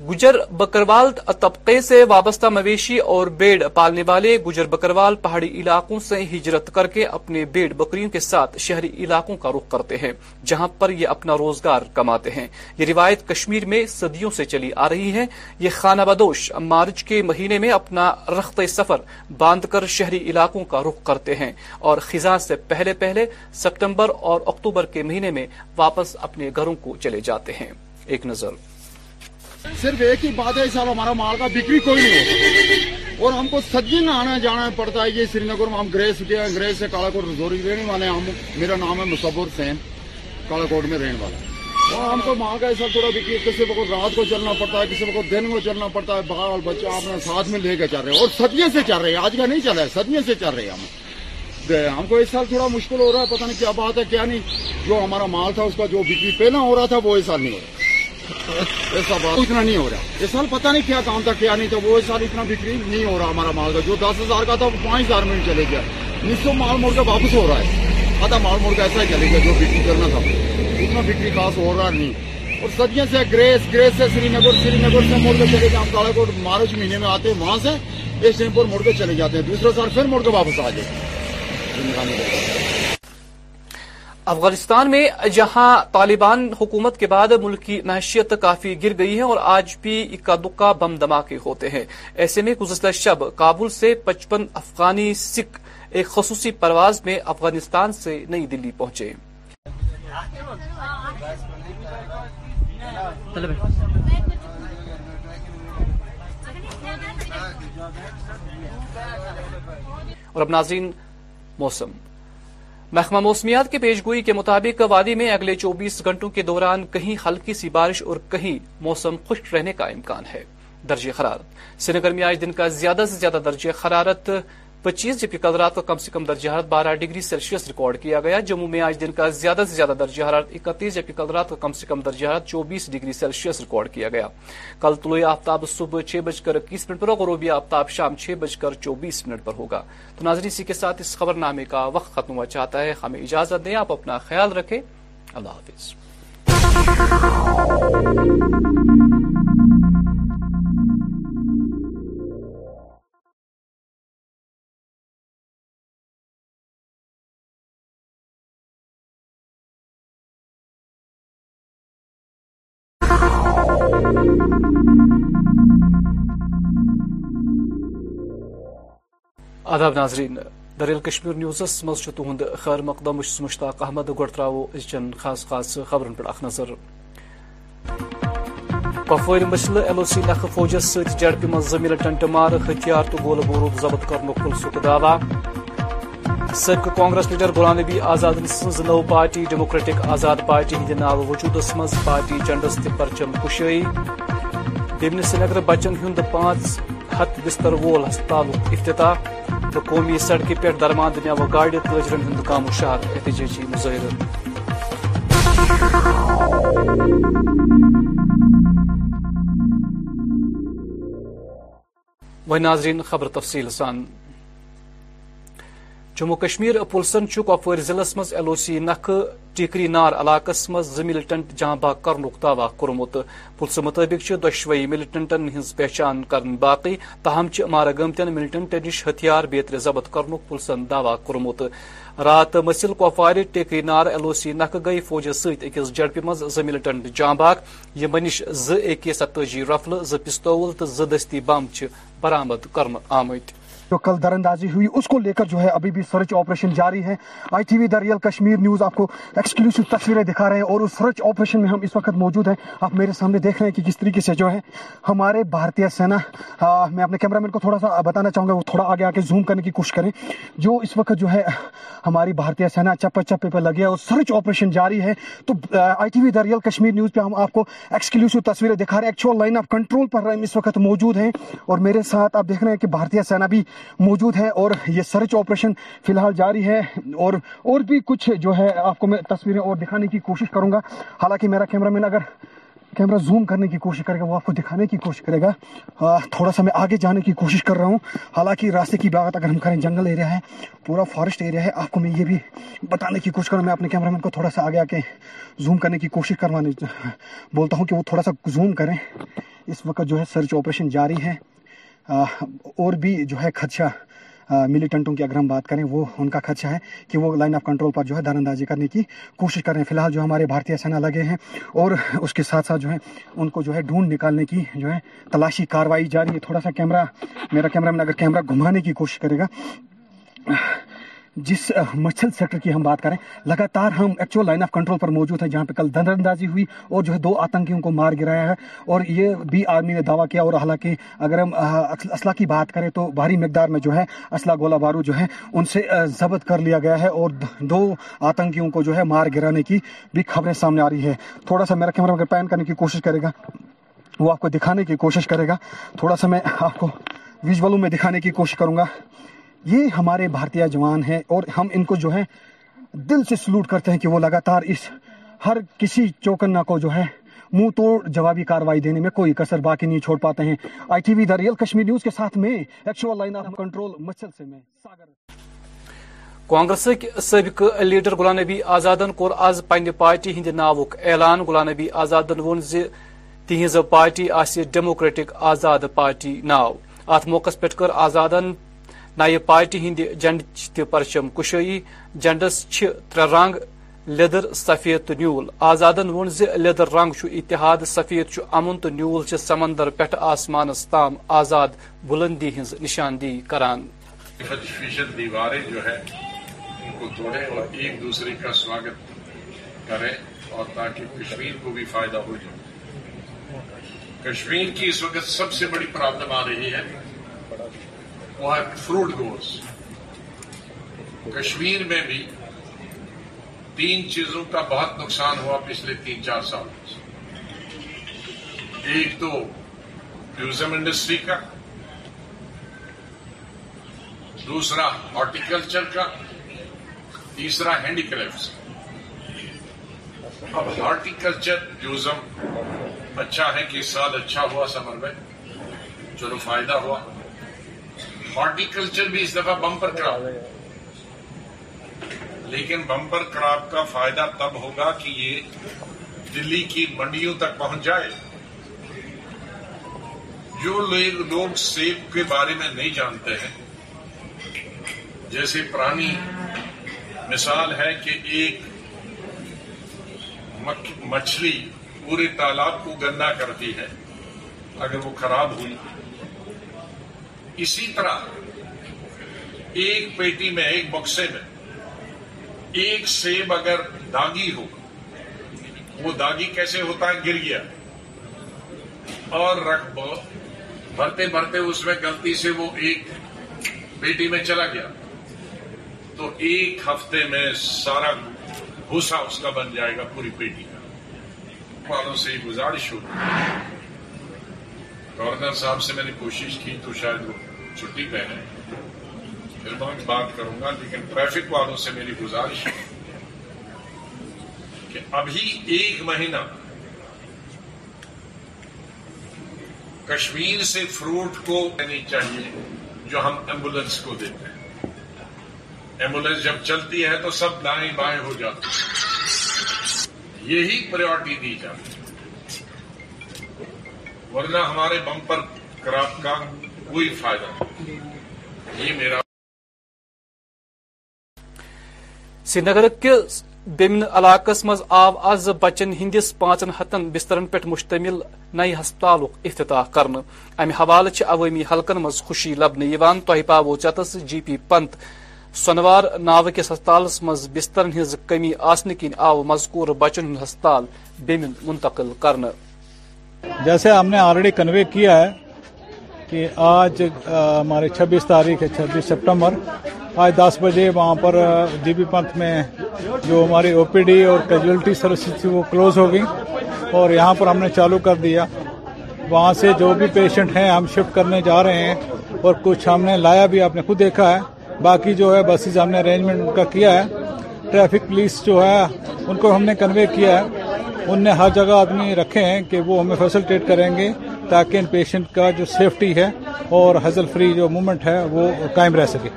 گجر بکروال طبقے سے وابستہ مویشی اور بیڑ پالنے والے گجر بکروال پہاڑی علاقوں سے ہجرت کر کے اپنے بیڑ بکریوں کے ساتھ شہری علاقوں کا رخ کرتے ہیں جہاں پر یہ اپنا روزگار کماتے ہیں یہ روایت کشمیر میں صدیوں سے چلی آ رہی ہے یہ خانہ بدوش مارچ کے مہینے میں اپنا رخت سفر باندھ کر شہری علاقوں کا رخ کرتے ہیں اور خزاں سے پہلے پہلے سپتمبر اور اکتوبر کے مہینے میں واپس اپنے گھروں کو چلے جاتے ہیں ایک نظر صرف ایک ہی بات ہے صاحب سال ہمارا مال کا بکری کوئی نہیں ہے اور ہم کو سجن آنا جانا پڑتا ہے یہ سری نگر میں ہم گریز ہیں گریز سے کالا کوٹ رزوری رہنے والے ہم میرا نام ہے مصبر سین کوٹ میں رہنے والا اور ہم کو مال کا ایسا تھوڑا بکری کسی کو رات کو چلنا پڑتا ہے کسی کو دن کو چلنا پڑتا ہے بال بچہ نے ساتھ میں لے کے چل رہے ہیں اور سدیوں سے چل رہے ہیں آج کا نہیں چل رہا ہے سدیوں سے چل رہے ہیں ہم کو اس سال تھوڑا مشکل ہو رہا ہے پتہ نہیں کیا بات ہے کیا نہیں جو ہمارا مال تھا اس کا جو بکری پہلا ہو رہا تھا وہ اس سال نہیں ہو رہا ایسا اتنا نہیں ہو رہا اس سال پتہ نہیں کیا کام تھا کیا نہیں تھا وہ اس سال اتنا بکری نہیں ہو رہا ہمارا مال کا جو دس ہزار کا تھا وہ پانچ ہزار میں چلے گیا نصف مال موڑ کا واپس ہو رہا ہے پتہ مال موڑ کا ایسا ہی چلے گیا جو بکری کرنا تھا اتنا بکری خاص ہو رہا نہیں اور صدیوں سے گریس گریس سے سری نگر سری نگر سے موڑ کے چلے گئے ہم کالا کوٹ مارچ مہینے میں آتے ہیں وہاں سے اس ٹائم پر موڑ کے چلے جاتے ہیں دوسرا سال پھر موڑ کے واپس آ جائے افغانستان میں جہاں طالبان حکومت کے بعد ملک کی معیشت کافی گر گئی ہے اور آج بھی اکا دکا بم دھماکے ہوتے ہیں ایسے میں گزشتہ شب کابل سے پچپن افغانی سکھ ایک خصوصی پرواز میں افغانستان سے نئی دلی پہنچے اور اب ناظرین موسم محکمہ موسمیات پیش پیشگوئی کے مطابق وادی میں اگلے چوبیس گھنٹوں کے دوران کہیں ہلکی سی بارش اور کہیں موسم خشک رہنے کا امکان ہے درجے شرینگر میں آج دن کا زیادہ سے زیادہ درجہ پچیس جبکہ کل رات کا کم سے کم درجہ حرارت بارہ ڈگری سیلسیس ریکارڈ کیا گیا جموں میں آج دن کا زیادہ سے زیادہ درجہ حرارت اکتیس جبکہ کل رات کا کم سے کم درجہ حرارت چوبیس ڈگری سیلسیس ریکارڈ کیا گیا کل طلوع آفتاب صبح چھ بج کر اکیس منٹ پر اور غروبی آفتاب شام چھ بج کر چوبیس منٹ پر ہوگا تو کے ساتھ اس خبر نامے کا وقت ختم ہوا چاہتا ہے ہمیں اجازت دیں آپ اپنا خیال رکھیں اللہ حافظ آداب ناظرین دریل کشمیر نیوزس مز تہد نیوزی تہویر مشتاق احمد گو ترو ازچن خاص خاص خبرن پہ اخ نظر پپو مسلع ایل او سی نخ فوجس ستپی مز زمین ٹنٹ مار ہتھیار تو گول بوروب ضبط كرنصالہ سدھے Congress leader Ghulam Nabi Azad سز new party Democratic Azad Party ہند نو وجود مز پارٹی جنڈس تی پرچم كشی بچن ہند پانچ ہت بستر وول ہست افتتاح تو قومی سڑکہ پہ درمیان دنیا و گاڑی تاجرن ہند کام شہر احتجاجی مظاہرہ و ناظرین خبر تفصیل سان جموں کشمیر پلسن كپو ضلع مز ایل او سی نخہ ٹیکری نار علاقس مز ز ملٹنٹ جاں باغ كرن دعوہ كو پلسن مطابق دشوے ملٹنٹن پہچان كرنے باقی تاہم مارا گمت ملٹنٹن نش ہتھیار بیت ضبط كرن پلسن دعوہ كومت رات مسل كوپوار ٹیکری نار ایل او سی نخہ گئی فوجی ستع اكس جڑپہ ملٹن جاں باغ یون نش زی ستی رفلہ زستی بم چرامد كر آمت جو کل در اندازی ہوئی اس کو لے کر جو ہے ابھی بھی سرچ آپریشن جاری ہے I T V the real Kashmir news آپ کو ایکسکلوسو تصویریں دکھا رہے ہیں اور اس سرچ آپریشن میں ہم اس وقت موجود ہیں آپ میرے سامنے دیکھ رہے ہیں کہ کس طریقے سے جو ہے ہمارے بھارتی سینا میں اپنے کیمرہ مین کو تھوڑا سا بتانا چاہوں گا وہ تھوڑا آگے آ کے زوم کرنے کی کوشش کریں جو اس وقت جو ہے ہماری بھارتی سینا چپے چپے پہ لگے اور سرچ آپریشن جاری ہے تو I T V the real Kashmir news پہ ہم آپ کو ایکسکلوسو تصویریں دکھا رہے ہیں ایکچوئل لائن آف کنٹرول پر ہم اس وقت موجود ہیں اور میرے ساتھ آپ دیکھ رہے ہیں کہ بھارتی سینا بھی موجود ہے اور یہ سرچ آپریشن فی الحال جاری ہے اور اور بھی کچھ جو ہے آپ کو میں تصویریں اور دکھانے کی کوشش کروں گا حالانکہ میرا کیمرہ مین اگر کیمرہ زوم کرنے کی کوشش کرے گا وہ آپ کو دکھانے کی کوشش کرے گا تھوڑا سا میں آگے جانے کی کوشش کر رہا ہوں حالانکہ راستے کی بات اگر ہم کریں جنگل ایریا ہے پورا فارسٹ ایریا ہے آپ کو میں یہ بھی بتانے کی کوشش کروں میں اپنے کیمرہ مین کو تھوڑا سا آگے آ کے زوم کرنے کی کوشش کروانے بولتا ہوں کہ وہ تھوڑا سا زوم کریں اس وقت جو ہے سرچ آپریشن جاری ہے اور بھی جو ہے خدشہ ملیٹنٹوں کی اگر ہم بات کریں وہ ان کا خدشہ ہے کہ وہ لائن آف کنٹرول پر جو ہے دار اندازی کرنے کی کوشش کر رہے ہیں فی الحال جو ہمارے بھارتی سینا لگے ہیں اور اس کے ساتھ ساتھ جو ہے ان کو جو ہے ڈھونڈ نکالنے کی جو ہے تلاشی کاروائی جاری ہے تھوڑا سا کیمرہ میرا کیمرہ میں اگر کیمرہ گھمانے کی کوشش کرے گا جس مچھل سیکٹر کی ہم بات کریں لگاتار ہم ایکچول لائن آف کنٹرول پر موجود ہیں جہاں پہ کل اندازی ہوئی اور جو ہے دو آتنکیوں کو مار گرایا ہے اور یہ بھی آرمی نے دعویٰ کیا اور حالانکہ اگر ہم اسلحہ کی بات کریں تو بھاری مقدار میں جو ہے اسلحہ گولہ بارو جو ہے ان سے ضبط کر لیا گیا ہے اور دو آتنکیوں کو جو ہے مار گرانے کی بھی خبریں سامنے آ رہی ہے تھوڑا سا میرا کیمرہ پین کرنے کی کوشش کرے گا وہ آپ کو دکھانے کی کوشش کرے گا تھوڑا سا میں آپ کو ویژولوں میں دکھانے کی کوشش کروں گا یہ ہمارے بھارتیہ جوان ہیں اور ہم ان کو جو ہے دل سے سلوٹ کرتے ہیں کہ وہ لگاتار اس ہر کسی چوکنا کو جو ہے منہ توڑ جوابی کاروائی دینے میں کوئی باقی نہیں چھوڑ پاتے ہیں I T V Kashmir news کے ساتھ میں میں لائن آف کنٹرول سے ساگر کانگریس سبق لیڈر غلام نبی آزادن کور آز پنہ پارٹی ہند ناوک اعلان غلام نبی آزادن و تہذ پارٹی آس ڈیموکریٹک آزاد پارٹی ناو ات موقع پہ کر آزادن نئے پارٹی ہند جنڈچ ت پرچم کشوی جنڈس کی تر رنگ لیدر سفید تو نیول آزادن وون لیدر رنگ جو اتحاد سفید امن تو نیول سے سمندر پٮ۪ٹھ آسمانس تام آزاد بلندی ہز نشاندہی کران دیواریں جو ہے ایک دوسرے کا سواگت کریں اور تاکہ کشمیر کو بھی فائدہ ہو جائے کشمیر کی اس وقت سب سے بڑی پرابلم آ رہی ہے فروٹ گروس کشمیر میں بھی تین چیزوں کا بہت نقصان ہوا پچھلے تین چار سال ایک تو ٹوریزم انڈسٹری کا دوسرا ہارٹیکلچر کا تیسرا ہینڈی ہینڈیک اب ہارٹیکلچر ٹوریزم اچھا ہے اس سال اچھا ہوا سمر میں چلو فائدہ ہوا ہارٹیکلچر بھی اس دفعہ بمپر کراپ لیکن بمپر کراپ کا فائدہ تب ہوگا کہ یہ دلی کی منڈیوں تک پہنچ جائے جو لوگ سیب کے بارے میں نہیں جانتے ہیں جیسے پرانی مثال ہے کہ ایک مچھلی پورے تالاب کو گندا کرتی ہے اگر وہ خراب ہوئی اسی طرح ایک پیٹی میں ایک بکسے میں ایک سیب اگر داگی ہو وہ داغی کیسے ہوتا ہے گر گیا اور رکھ بہت بھرتے اس میں گلتی سے وہ ایک بیٹی میں چلا گیا تو ایک ہفتے میں سارا بھوسا اس کا بن جائے گا پوری پیٹی کا والوں سے گزارش ہوگی گورنر صاحب سے میں نے کوشش کی تو شاید وہ چھٹی پہنے پھر میں بات کروں گا لیکن ٹریفک والوں سے میری گزارش ہے کہ ابھی ایک مہینہ کشمیر سے فروٹ کو دینی چاہیے جو ہم ایمبولینس کو دیتے ہیں ایمبولینس جب چلتی ہے تو سب دائیں بائیں ہو جاتے ہیں یہی پریورٹی دی جاتی ہے ورنہ ہمارے کراپ کا کوئی فائدہ نہیں جی، جی۔ یہ سری نگر کس بمن علاقہ آو آز بچن ہندس پانچن ہتن بسترن پہ مشتمل نئی ہسپتال افتتاح کر حوالہ عوامی حلقن مز خوشی لبن تہ پاو چتس جی پی پنت سنوار ناو کس ہسپتالس آسن کن آو مذکور بچن ہسپتال بیمن منتقل کر جیسے ہم نے آلریڈی کنوے کیا ہے کہ آج ہمارے چھبیس تاریخ ہے چھبیس سپٹمبر آج دس بجے وہاں پر جی بی پنتھ میں جو ہماری او پی ڈی اور کیجویلٹی سروسز تھی وہ کلوز ہو گئی اور یہاں پر ہم نے چالو کر دیا وہاں سے جو بھی پیشنٹ ہیں ہم شفٹ کرنے جا رہے ہیں اور کچھ ہم نے لایا بھی آپ نے خود دیکھا ہے باقی جو ہے بسیز ہم نے ارینجمنٹ کا کیا ہے ٹریفک پولیس جو ہے ان کو ہم نے کنوے کیا ہے ان نے ہر جگہ آدمی رکھے ہیں کہ وہ ہمیں فیسلٹیٹ کریں گے تاکہ ان پیشنٹ کا جو سیفٹی ہے اور ہزل فری جو مومنٹ ہے وہ قائم رہ سکے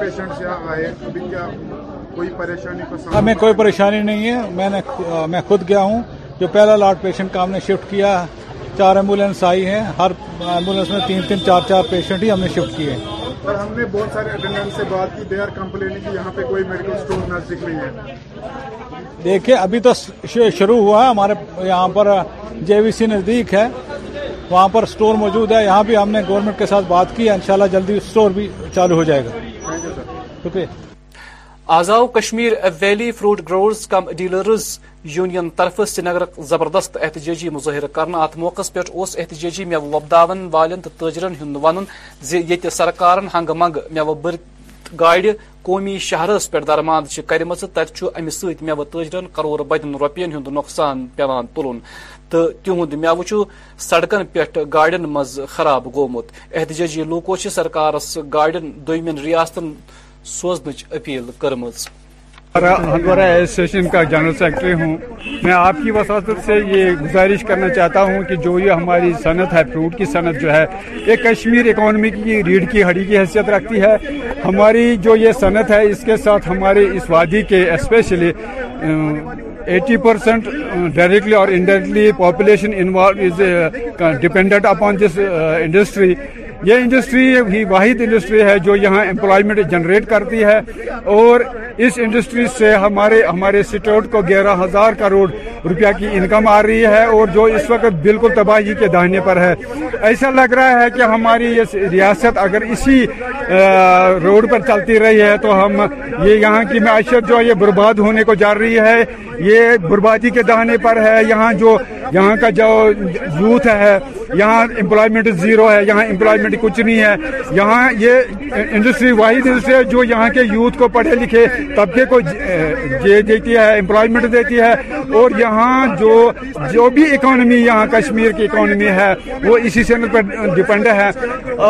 پیشنٹ ہمیں کوئی پریشانی نہیں ہے میں نے میں خود گیا ہوں جو پہلا لاٹ پیشنٹ کا ہم نے شفٹ کیا چار ایمبولینس آئی ہیں ہر ایمبولینس میں تین تین چار چار پیشنٹ ہی ہم نے شفٹ کیے ہیں اور ہم نے بہت سارے اٹینڈنٹ سے بات کی کمپلین یہاں پہ کوئی میڈیکل اسٹور نزدیک نہیں ہے دیکھیں ابھی تو شروع ہوا ہے ہمارے یہاں پر جے وی سی نزدیک ہے وہاں پر اسٹور موجود ہے یہاں بھی ہم نے گورنمنٹ کے ساتھ بات کی ہے انشاءاللہ جلدی اسٹور بھی چالو ہو جائے گا شکریہ آزاو Kashmir valley fruit cum dealers union طرفہ سری نگر زبردست احتجاجی مظاہر کرنا ات موقع پہ احتجاجی میو والن تو تاجرن ہند ون ضہ سرکار ہنگ منگ میو بر گاڑی قومی شہرس پہ درماد کرم تتہ امہ میو تاجرن کرور بدین روپین ہند نقصان تو تہد میو سڑکن پہ گاڑین مز خراب گومت احتجاجی سرکارس گاڑین گاڑی ریاستن سوزنچ اپیل ایسوسیشن کا جنرل سیکرٹری ہوں میں آپ کی وساطت سے یہ گزارش کرنا چاہتا ہوں کہ جو یہ ہماری صنعت ہے فروٹ کی صنعت جو ہے یہ کشمیر اکانومی کی ریڑھ کی ہڑی کی حیثیت رکھتی ہے ہماری جو یہ صنعت ہے اس کے ساتھ ہمارے اس وادی کے اسپیشلی ایٹی پرسینٹ ڈائریکٹلی اور indirectly population upon this industry یہ انڈسٹری ہی واحد انڈسٹری ہے جو یہاں امپلائمنٹ جنریٹ کرتی ہے اور اس انڈسٹری سے ہمارے ہمارے سٹیوٹ کو گیارہ ہزار کروڑ روپیہ کی انکم آ رہی ہے اور جو اس وقت بالکل تباہی کے دہانے پر ہے ایسا لگ رہا ہے کہ ہماری یہ ریاست اگر اسی روڈ پر چلتی رہی ہے تو ہم یہ یہاں کی معیشت جو یہ برباد ہونے کو جا رہی ہے یہ بربادی کے دہانے پر ہے یہاں جو یہاں کا جو یوتھ ہے یہاں امپلائمنٹ زیرو ہے یہاں امپلائمنٹ کچھ نہیں ہے یہاں یہ انڈسٹری واحد انڈسٹری ہے جو یہاں کے یوتھ کو پڑھے لکھے طبقے کو یہ دیتی ہے امپلائمنٹ دیتی ہے اور یہاں جو جو بھی اکانومی یہاں کشمیر کی اکانومی ہے وہ اسی سینٹ پر ڈپینڈ ہے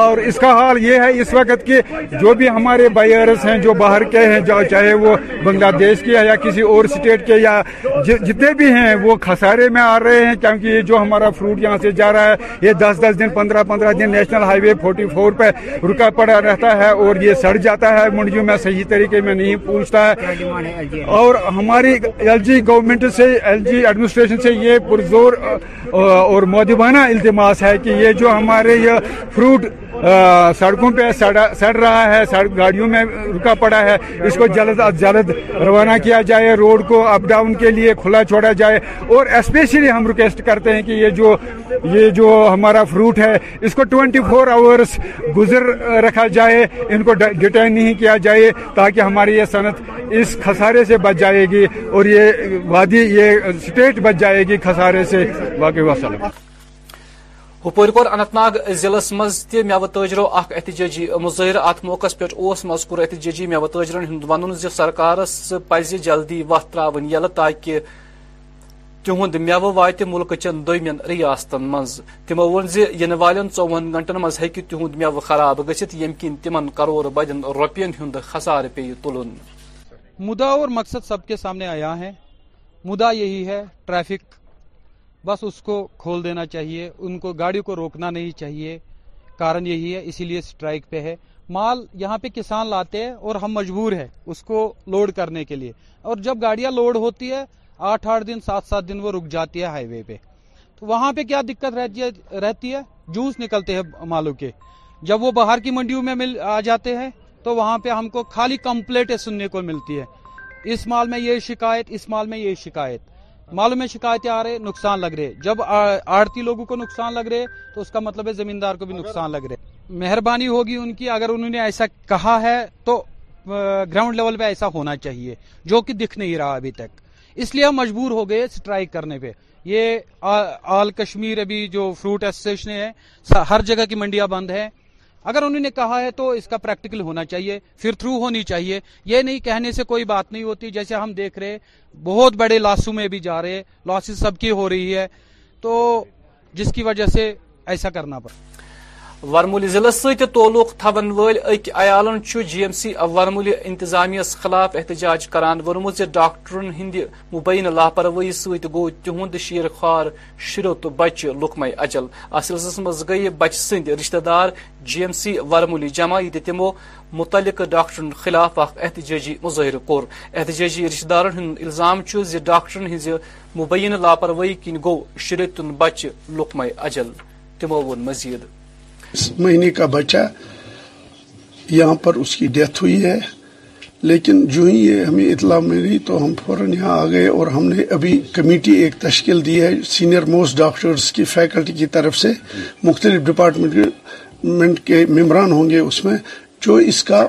اور اس کا حال یہ ہے اس وقت کہ جو بھی ہمارے بائرس ہیں جو باہر کے ہیں چاہے وہ بنگلہ دیش کے یا کسی اور اسٹیٹ کے یا جتنے بھی ہیں وہ خسارے میں آ رہے ہیں کیونکہ یہ جو ہمارا فروٹ یہاں سے جا رہا ہے یہ دس دس دن پندرہ پندرہ دن نیشنل وے فورٹی فور پہ رکا پڑا رہتا ہے اور یہ سڑ جاتا ہے منڈیوں میں صحیح طریقے میں نہیں پوچھتا ہے اور ہماری ایل جی گورنمنٹ سے ایل جی ایڈمنسٹریشن سے یہ پرزور اور مودبانہ التماس ہے کہ یہ جو ہمارے یہ فروٹ سڑکوں پہ سڑ رہا ہے سڑک گاڑیوں میں رکا پڑا ہے اس کو جلد از جلد روانہ کیا جائے روڈ کو اپ ڈاؤن کے لیے کھلا چھوڑا جائے اور اسپیشلی ہم ریکویسٹ کرتے ہیں کہ یہ جو یہ جو ہمارا فروٹ ہے اس کو ٹوینٹی فور آورس گزر رکھا جائے ان کو ڈیٹین نہیں کیا جائے تاکہ ہماری یہ صنعت اس خسارے سے بچ جائے گی اور یہ وادی یہ اسٹیٹ بچ جائے گی خسارے سے واقعی وسلم ہپور کور اننت ناگ ضلع مز تہ تیو تاجرو اخ احتجاجی مظاہر ات موقع پہ اس مذکور احتجاجی میو تاجرن ہند ون زرکارس پز جلدی وت تر یل تاکہ تہد میو وات ملک چن دن ریاستن مز تمو ون زن والن ثوہن گنٹن مز ہی تہد میو خراب گھت یم کن تم کروڑ بدین روپین ہند خسار پی تلن مدعا اور مقصد سب کے سامنے آیا ہے مدعا یہی ہے ٹریفک بس اس کو کھول دینا چاہیے ان کو گاڑیوں کو روکنا نہیں چاہیے کارن یہی ہے اسی لیے اسٹرائک پہ ہے مال یہاں پہ کسان لاتے ہیں اور ہم مجبور ہیں اس کو لوڈ کرنے کے لیے اور جب گاڑیاں لوڈ ہوتی ہے آٹھ آٹھ دن سات سات دن وہ رک جاتی ہے ہائی وے پہ تو وہاں پہ کیا دقت رہتی ہے جوس نکلتے ہیں مالوں کے جب وہ باہر کی منڈیوں میں آ جاتے ہیں تو وہاں پہ ہم کو خالی کمپلیٹیں سننے کو ملتی ہے اس مال میں یہ شکایت اس مال میں یہ شکایت معلوم ہے شکایتیں آ رہے نقصان لگ رہے جب آڑتی لوگوں کو نقصان لگ رہے تو اس کا مطلب ہے زمیندار کو بھی نقصان لگ رہے مہربانی ہوگی ان کی اگر انہوں نے ایسا کہا ہے تو گراؤنڈ لیول پہ ایسا ہونا چاہیے جو کہ دکھ نہیں رہا ابھی تک اس لیے ہم مجبور ہو گئے اسٹرائک کرنے پہ یہ آل کشمیر ابھی جو فروٹ ایسوسیشن ہے ہر جگہ کی منڈیاں بند ہیں اگر انہوں نے کہا ہے تو اس کا پریکٹیکل ہونا چاہیے پھر تھرو ہونی چاہیے یہ نہیں کہنے سے کوئی بات نہیں ہوتی جیسے ہم دیکھ رہے بہت بڑے لاسوں میں بھی جا رہے لاسز سب کی ہو رہی ہے تو جس کی وجہ سے ایسا کرنا پڑا ورمولی ضلع تعلق تھون ستخ تیالن جی ایم سی ورمولی انتظامیہ خلاف احتجاج کران زِ ڈاکٹرن ہند مبین لاپروی ست گو تہد شیر خوار شریو تو بچہ لکمہ اجل اس سلسلس مز گئی بچہ سشتہ دار جی ایم سی ورمولی جمع یتھ تمو متعلق ڈاکٹرن خلاف اختجاجی مظاہرہ كو احتجاجی رشت دارن ہند الزام زِ ڈاکٹرن ضرٹن ہبعین لاپروہی كن گریت كن بچہ لقم عچل مزید اس مہینے کا بچہ یہاں پر اس کی ڈیتھ ہوئی ہے لیکن جو ہی یہ ہمیں اطلاع ملی تو ہم فوراً یہاں آ گئے اور ہم نے ابھی کمیٹی ایک تشکیل دی ہے سینئر موسٹ ڈاکٹرز کی فیکلٹی کی طرف سے مختلف ڈپارٹمنٹ کے ممبران ہوں گے اس میں جو اس کا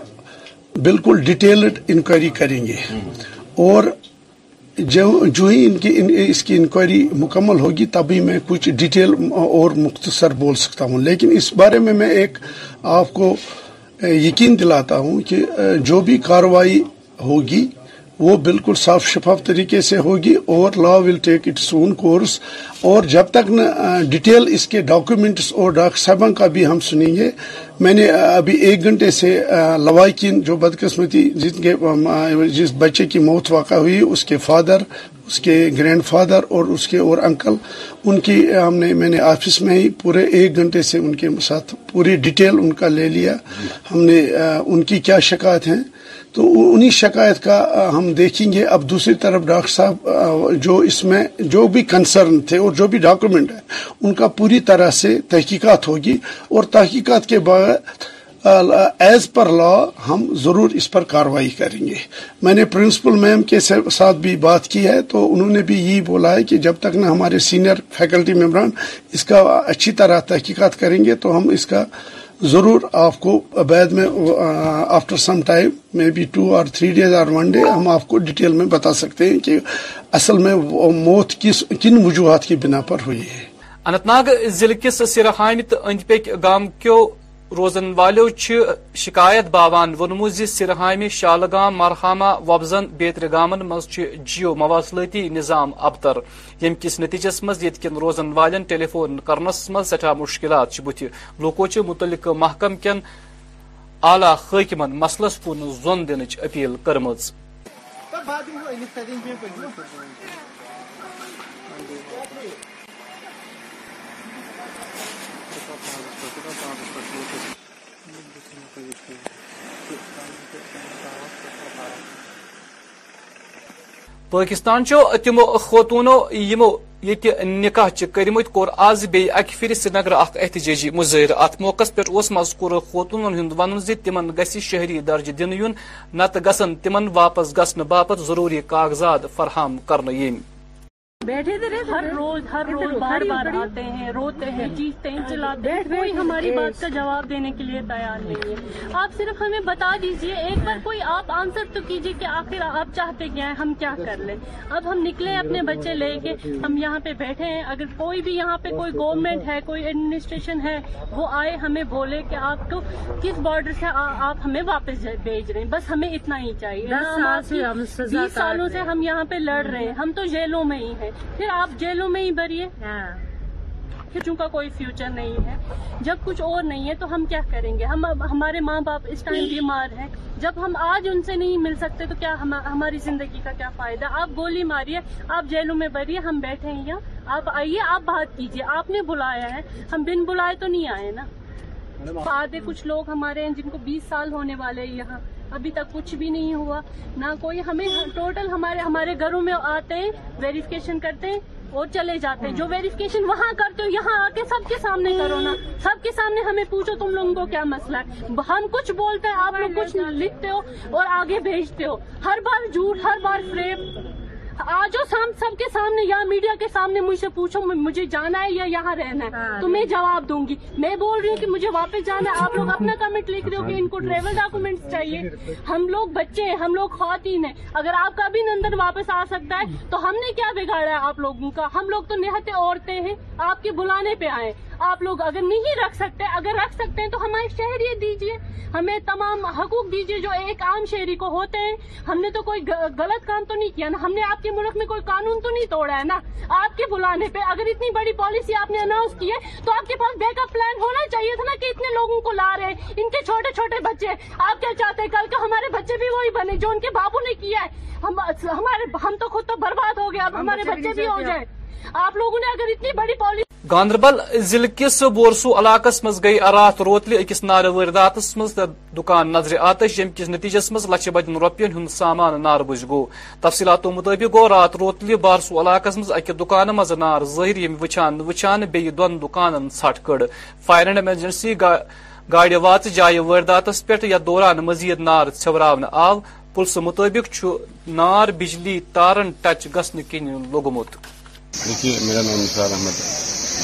بالکل ڈیٹیلڈ انکوائری کریں گے اور جو جو ہی ان کی ان, اس کی انکوائری مکمل ہوگی تبھی میں کچھ ڈیٹیل اور مختصر بول سکتا ہوں لیکن اس بارے میں میں ایک آپ کو یقین دلاتا ہوں کہ جو بھی کاروائی ہوگی وہ بالکل صاف شفاف طریقے سے ہوگی اور law will take its own course اور جب تک ڈیٹیل اس کے ڈاکیومنٹس اور ڈاکٹر صاحب کا بھی ہم سنیں گے میں نے ابھی ایک گھنٹے سے لوائقین جو بدقسمتی جن کے جس بچے کی موت واقع ہوئی اس کے فادر اس کے گرینڈ فادر اور اس کے اور انکل ان کی ہم نے میں نے آفس میں ہی پورے ایک گھنٹے سے ان کے ساتھ پوری ڈیٹیل ان کا لے لیا ہم نے ان کی کیا شکایت ہیں تو انہی شکایت کا ہم دیکھیں گے اب دوسری طرف ڈاکٹر صاحب جو اس میں جو بھی کنسرن تھے اور جو بھی ڈاکومنٹ ہے ان کا پوری طرح سے تحقیقات ہوگی اور تحقیقات کے بعد ایز پر لا ہم ضرور اس پر کاروائی کریں گے میں نے پرنسپل میم کے ساتھ بھی بات کی ہے تو انہوں نے بھی یہی بولا ہے کہ جب تک نہ ہمارے سینئر فیکلٹی ممبران اس کا اچھی طرح تحقیقات کریں گے تو ہم اس کا ضرور آپ کو میں after some time maybe two اور تھری ڈیز اور ون ڈے ہم آپ کو ڈیٹیل میں بتا سکتے ہیں کہ اصل میں موت کن وجوہات کی بنا پر ہوئی ہے اننت ناگ ضلع کیو روزن والو شکایت باوان و سرحامہ شالگام مرحامہ وبزن بیتر گامن مز جیو مواصلاتی نظام ابتر یم کس نتیجس مز یت کن روزن والن والی فون مز سٹھا مشکلات بت لوکو متعلق محکم کن اعلی حاکمن مسلس کن زون دنچ اپیل کرم پاکستان چو تمو خوتونو یمو یت نکاح چ کرمت کور آز بی اک فر سری نگر احتجاجی مظاہر ات موقع پہ اس مذکور كور خوونن ہند ون تمن گسی شہری درج دن یون نت گسن تمن واپس گسن باپت ضروری کاغذات فراہم کرنے یم بیٹھے تھے ہر روز ہر روز بار بار آتے ہیں روتے ہیں چیزتے ہیں ہاں، چلاتے ہیں کوئی ہماری بات کا جواب دینے کے لیے تیار نہیں ہے آپ صرف ہمیں بتا دیجئے ایک بار ہاں۔ کوئی آپ آنسر تو کیجئے کہ آخر آپ چاہتے کیا ہے ہم کیا کر لیں اب ہم نکلے اپنے بچے لے کے ہم یہاں پہ بیٹھے ہیں اگر کوئی بھی یہاں پہ کوئی گورنمنٹ ہے کوئی ایڈمنسٹریشن ہے وہ آئے ہمیں بولے کہ آپ تو کس بارڈر سے آپ ہمیں واپس بھیج رہے ہیں بس ہمیں اتنا ہی چاہیے بیس سالوں سے ہم یہاں پہ لڑ رہے ہیں ہم تو جیلوں میں ہی ہیں پھر آپ جیلوں میں ہی بریے ہاں۔ چونکہ کوئی فیوچر نہیں ہے جب کچھ اور نہیں ہے تو ہم کیا کریں گے ہم ہمارے ماں باپ اس ٹائم بیمار ہیں جب ہم آج ان سے نہیں مل سکتے تو کیا ہماری زندگی کا کیا فائدہ آپ گولی ماریے آپ جیلوں میں بھریے ہم بیٹھے ہیں یہاں آپ آئیے آپ بات کیجیے آپ نے بلایا ہے ہم بن بلائے تو نہیں آئے نا آدھے کچھ لوگ ہمارے ہیں جن کو بیس سال ہونے والے یہاں ابھی تک کچھ بھی نہیں ہوا نہ کوئی ہمیں ٹوٹل ہمارے ہمارے گھروں میں آتے ویریفیکیشن کرتے اور چلے جاتے جو ویریفیکیشن وہاں کرتے ہو یہاں کے سب کے سامنے کرو نا سب کے سامنے ہمیں پوچھو تم لوگوں کو کیا مسئلہ ہے ہم کچھ بولتے ہیں آپ لوگ کچھ لکھتے ہو اور آگے بھیجتے ہو ہر بار جھوٹ ہر بار فریم آج سام سب کے سامنے یا میڈیا کے سامنے مجھ سے پوچھو مجھے جانا ہے یا یہاں رہنا ہے ہاں، تو میں جواب دوں گی میں بول رہی ہوں کہ مجھے واپس جانا ہے آپ لوگ اپنا کمنٹ لکھ رہے ہو کہ ان کو ٹریول ڈاکومنٹ چاہیے ہم لوگ بچے ہیں ہم لوگ خواتین ہیں اگر آپ کا بھی نندن واپس آ سکتا ہے تو ہم نے کیا بگاڑا ہے آپ لوگوں کا ہم لوگ تو نہتے عورتیں ہیں آپ کے بلانے پہ آئے آپ لوگ اگر نہیں رکھ سکتے اگر رکھ سکتے ہیں تو ہمارے شہریت دیجیے ہمیں تمام حقوق دیجیے جو ایک عام شہری کو ہوتے ہیں ہم نے تو کوئی غلط کام تو نہیں کیا نا ہم نے آپ کے ملک میں کوئی قانون تو نہیں توڑا ہے نا آپ آپ کے بلانے پہ اگر اتنی بڑی پالیسی نے اناؤنس کی ہے تو آپ کے پاس بیک اپ پلان ہونا چاہیے تھا نا کہ اتنے لوگوں کو لا رہے ہیں ان کے چھوٹے چھوٹے بچے آپ کیا چاہتے ہیں کل کا ہمارے بچے بھی وہی بنے جو ان کے بابو نے کیا ہے ہمارے ہم تو خود تو برباد ہو گئے ہمارے بچے بھی ہو جائے آپ لوگوں نے اگر اتنی بڑی پالیسی گاندربل ضلع کس بورسو علاقہ مز گئی رات روتل اکس نار وردات مز دکان نظر آتش یم کس نتیجس مز لچ بدن روپین ہند سامان نار بج گو تفصیلاتو مطابق گو رات روتل بارسو علاقہ مز اک دکان مز نار ظاہر یم وچان وچان دکانن ھٹ کڑ فائر اینڈ ایمرجنسی گاڑی وات جائے وردات پہ یتھ دوران مزید نار سورا آو پلس مطابق نار بجلی تارن ٹچ کن لوگمت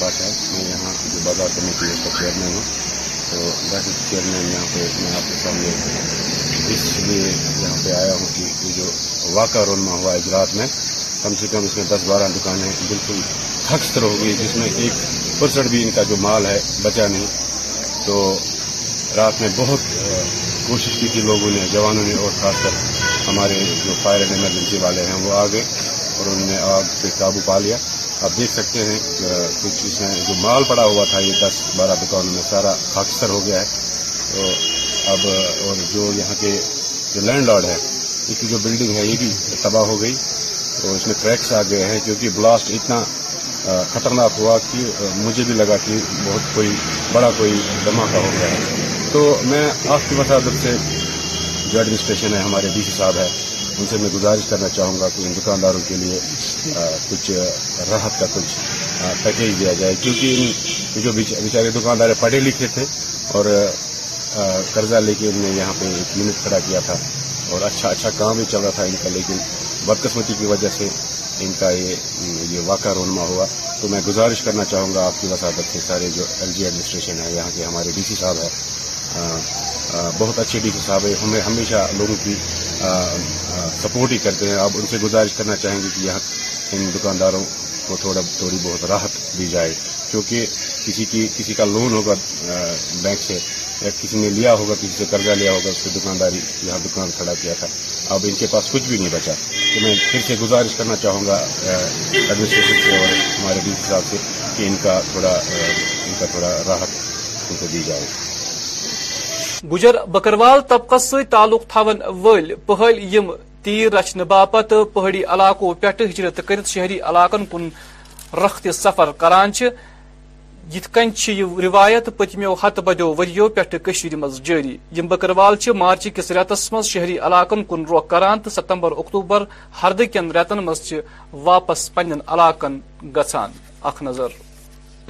بات ہے میں یہاں جو بازار کمیٹی کا چیئرمین ہوں تو ویسے چیئر مین یہاں پہ میں آپ کے سامنے اس لیے یہاں پہ آیا ہوں کہ یہ جو واقعہ رونما ہوا ہے جات میں کم سے کم اس میں دس بارہ دکانیں بالکل خستر ہو گئی جس میں ایک پرسٹ بھی ان کا جو مال ہے بچا نہیں تو رات میں بہت کوشش کی تھی لوگوں نے جوانوں نے اور خاص کر ہمارے جو فائر اینڈ ایمرجنسی والے ہیں وہ آ گئے اور انہوں نے آگ پہ قابو پا لیا آپ دیکھ سکتے ہیں کچھ چیزیں جو مال پڑا ہوا تھا یہ دس بارہ دکانوں میں سارا خاکستر ہو گیا ہے تو اب اور جو یہاں کے جو لینڈ لارڈ ہے اس کی جو بلڈنگ ہے یہ بھی تباہ ہو گئی اور اس میں کریکس آ گئے ہیں کیونکہ بلاسٹ اتنا خطرناک ہوا کہ مجھے بھی لگا کہ بہت کوئی بڑا کوئی دھماکہ ہو گیا ہے تو میں آپ کی مساجد سے جو ایڈمنسٹریشن ہے ہمارے ڈی سی صاحب ہے ان سے میں گزارش کرنا چاہوں گا کہ ان دکانداروں کے لیے کچھ راحت کا کچھ پیکیج دیا جائے کیونکہ ان جو بیچارے دکاندار پڑھے لکھے تھے اور قرضہ لے کے ان نے یہاں پہ ایک یونٹ کھڑا کیا تھا اور اچھا اچھا کام بھی چل رہا تھا ان کا لیکن بدقسمتی کی وجہ سے ان کا یہ یہ واقعہ رونما ہوا تو میں گزارش کرنا چاہوں گا آپ کی وساطت سے سارے جو ایل جی ایڈمنسٹریشن ہے یہاں کے ہمارے ڈی سی صاحب ہیں بہت اچھے سی صاحب ہیں ہمیں ہمیشہ لوگوں کی سپورٹ ہی کرتے ہیں اب ان سے گزارش کرنا چاہیں گے کہ یہاں ان دکانداروں کو تھوڑا تھوڑی بہت راحت دی جائے کیونکہ کسی کی کسی کا لون ہوگا بینک سے یا کسی نے لیا ہوگا کسی سے قرضہ لیا ہوگا اس سے دکانداری یہاں دکان کھڑا کیا تھا اب ان کے پاس کچھ بھی نہیں بچا تو میں پھر سے گزارش کرنا چاہوں گا ایڈمنسٹریشن سے اور ہمارے ڈی صاحب سے کہ ان کا تھوڑا ان کا تھوڑا راحت ان کو دی جائے گجر بکروال طبقہ تھون ول پہل یم تیر رچن باپت پہاڑی علاقوں پہ ہجرت شہری علاقن کن رخت سفر کران یہ کن روایت پتمو ہت بدو وریو پہ مز جاری یم بکروال مارچ کس ریتس مز شہری علاقن کن روخ تو ستمبر اکتوبر ہرد رتن واپس پن علاقن اخ نظر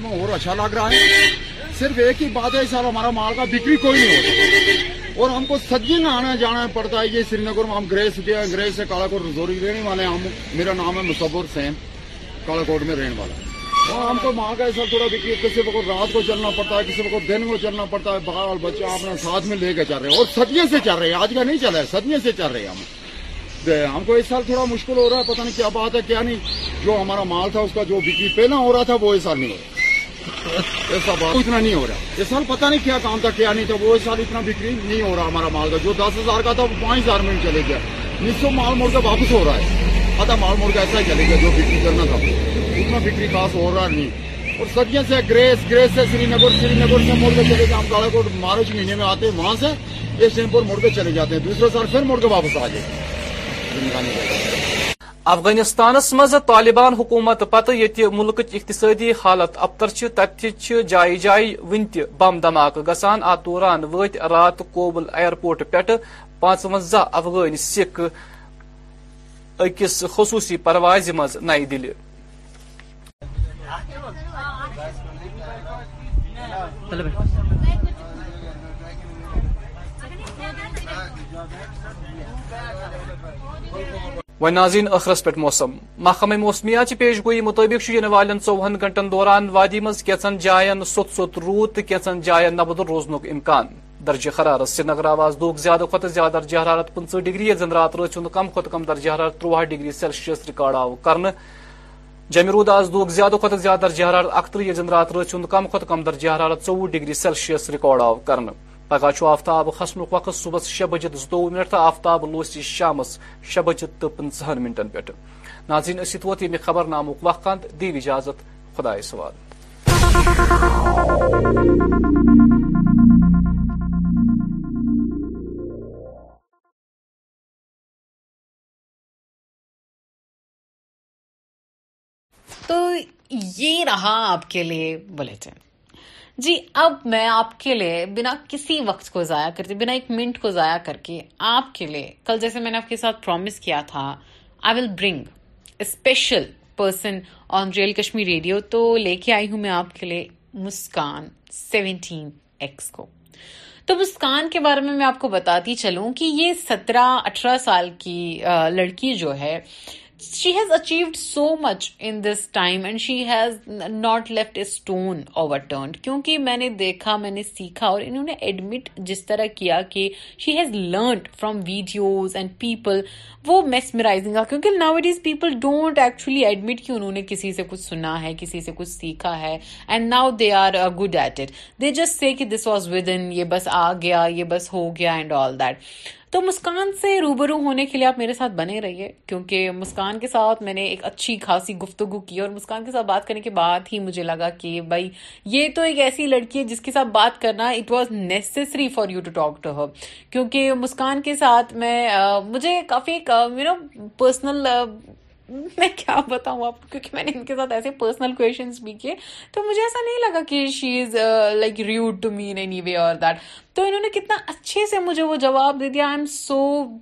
اور اچھا لگ رہا ہے صرف ایک ہی بات ہے سال ہمارا مال کا بکری کوئی نہیں ہوتا اور ہم کو سجن آنا جانا پڑتا ہے یہ سری نگر میں ہم گریز سے کالا کوٹ رزوری رہنے والے ہم میرا نام ہے کالا کوٹ میں رہنے والا ہم کو مال کا ایسا تھوڑا بکری کسی کو رات کو چلنا پڑتا ہے کسی کو دن کو چلنا پڑتا ہے بال بچے اپنا ساتھ میں لے کے چل رہے ہیں اور سدیے سے چل رہے ہیں آج کا نہیں چل رہا ہے سدیے سے چل رہے ہم ہم کو اس سال تھوڑا مشکل ہو رہا ہے پتہ نہیں کیا بات ہے کیا نہیں جو ہمارا مال تھا اس کا جو بکری پہلے ہو رہا تھا وہ اس سال نہیں ہو رہا ایسا بات اتنا نہیں ہو رہا اس سال پتہ نہیں کیا کام تھا کیا نہیں تھا وہ اس سال اتنا بکری نہیں ہو رہا ہمارا مال تھا جو دس ہزار کا تھا وہ پانچ ہزار میں چلے گیا مال مرغا واپس ہو رہا ہے پتا مال مرغا ایسا ہی چلے گیا جو بکری کرنا تھا اتنا بکری خاص ہو رہا نہیں اور سدیاں سے گریس گریس سے سری سری نگر نگر سے کے چلے گئے ہم مارچ مہینے میں آتے ہیں وہاں سے یہ سیمپور مڑ کے چلے جاتے ہیں دوسرے سال پھر مڑ کے واپس آ جائے افغانستانس طالبان حکومت پتہ یہ ملک اقتصادی حالت ابتر تتہ جائے جائئی ون تم دھماکہ گسان ات دوران وات ایئرپورٹ پہ پانچوزہ افغان سکھ اکس خصوصی پرواز مز نئی دل و ناظرین اخرس پہ موسم محمہ مسمیات پیش گوئی مطابق یہ والن ژوہن گنٹن دوران وادی مز کیچن جائن سوت سوت روت تو کیچن جان نبد روزن امکان درجہ حرارت سری نگر آواز دوک زیادہ کھت زیادہ درجہ حرارت پنچہ ڈگری زن رات رات ہند کم کھت کم درجہ حرارت تروہ ڈگری سیلسیس ریکارڈ آو کر جمہ رود آز دوک زیادہ کھت زیادہ در جھرارت اختر زن رات رات ہند کم کھت کم درجہ حرارت ژوہ ڈگری سیلسیس ریکارڈ آو ک پگہ آفتاب کھسن وقت صبح شی بجت زتوہ منٹ تو آفتاب لوس یہ شام شجت تو پنچہن منٹن پہ ناظرین نازین ووت یہ خبر نامک وق وقت دیو اجازت خدا سوال تو یہ رہا آپ کے لیے جی اب میں آپ کے لیے بنا کسی وقت کو ضائع کرتے بنا ایک منٹ کو ضائع کر کے آپ کے لیے کل جیسے میں نے آپ کے ساتھ پرومس کیا تھا I will bring special person on real Kashmir radio تو لے کے آئی ہوں میں آپ کے لیے مسکان سیونٹین ایکس کو تو مسکان کے بارے میں میں آپ کو بتاتی چلوں کہ یہ سترہ اٹھارہ سال کی لڑکی جو ہے she has achieved so much in this time and she has not left a stone over turned کیونکہ میں نے دیکھا میں نے سیکھا اور انہوں نے ایڈمٹ جس طرح کیا کہ she has learn from videos and people وہ میسمرائزنگ کیونکہ now it is people don't actually admit کہ انہوں نے کسی سے کچھ سنا ہے کسی سے کچھ سیکھا ہے and now they are good at it they just see کہ دس واز ود ان یہ بس آ گیا یہ بس ہو گیا اینڈ آل دیٹ تو مسکان سے روبرو ہونے کے لیے آپ میرے ساتھ بنے رہیے کیونکہ مسکان کے ساتھ میں نے ایک اچھی خاصی گفتگو کی اور مسکان کے ساتھ بات کرنے کے بعد ہی مجھے لگا کہ بھائی یہ تو ایک ایسی لڑکی ہے جس کے ساتھ بات کرنا it was necessary for you to talk to her کیونکہ مسکان کے ساتھ میں مجھے کافی یو نو پرسنل میں کیا بتاؤں آپ کیونکہ میں نے ان کے ساتھ ایسے پرسنل کویشچنس بھی کیے تو مجھے ایسا نہیں لگا کہ she is like rude to anyway اور دیٹ تو انہوں نے کتنا اچھے سے مجھے وہ جواب دے دیا I'm so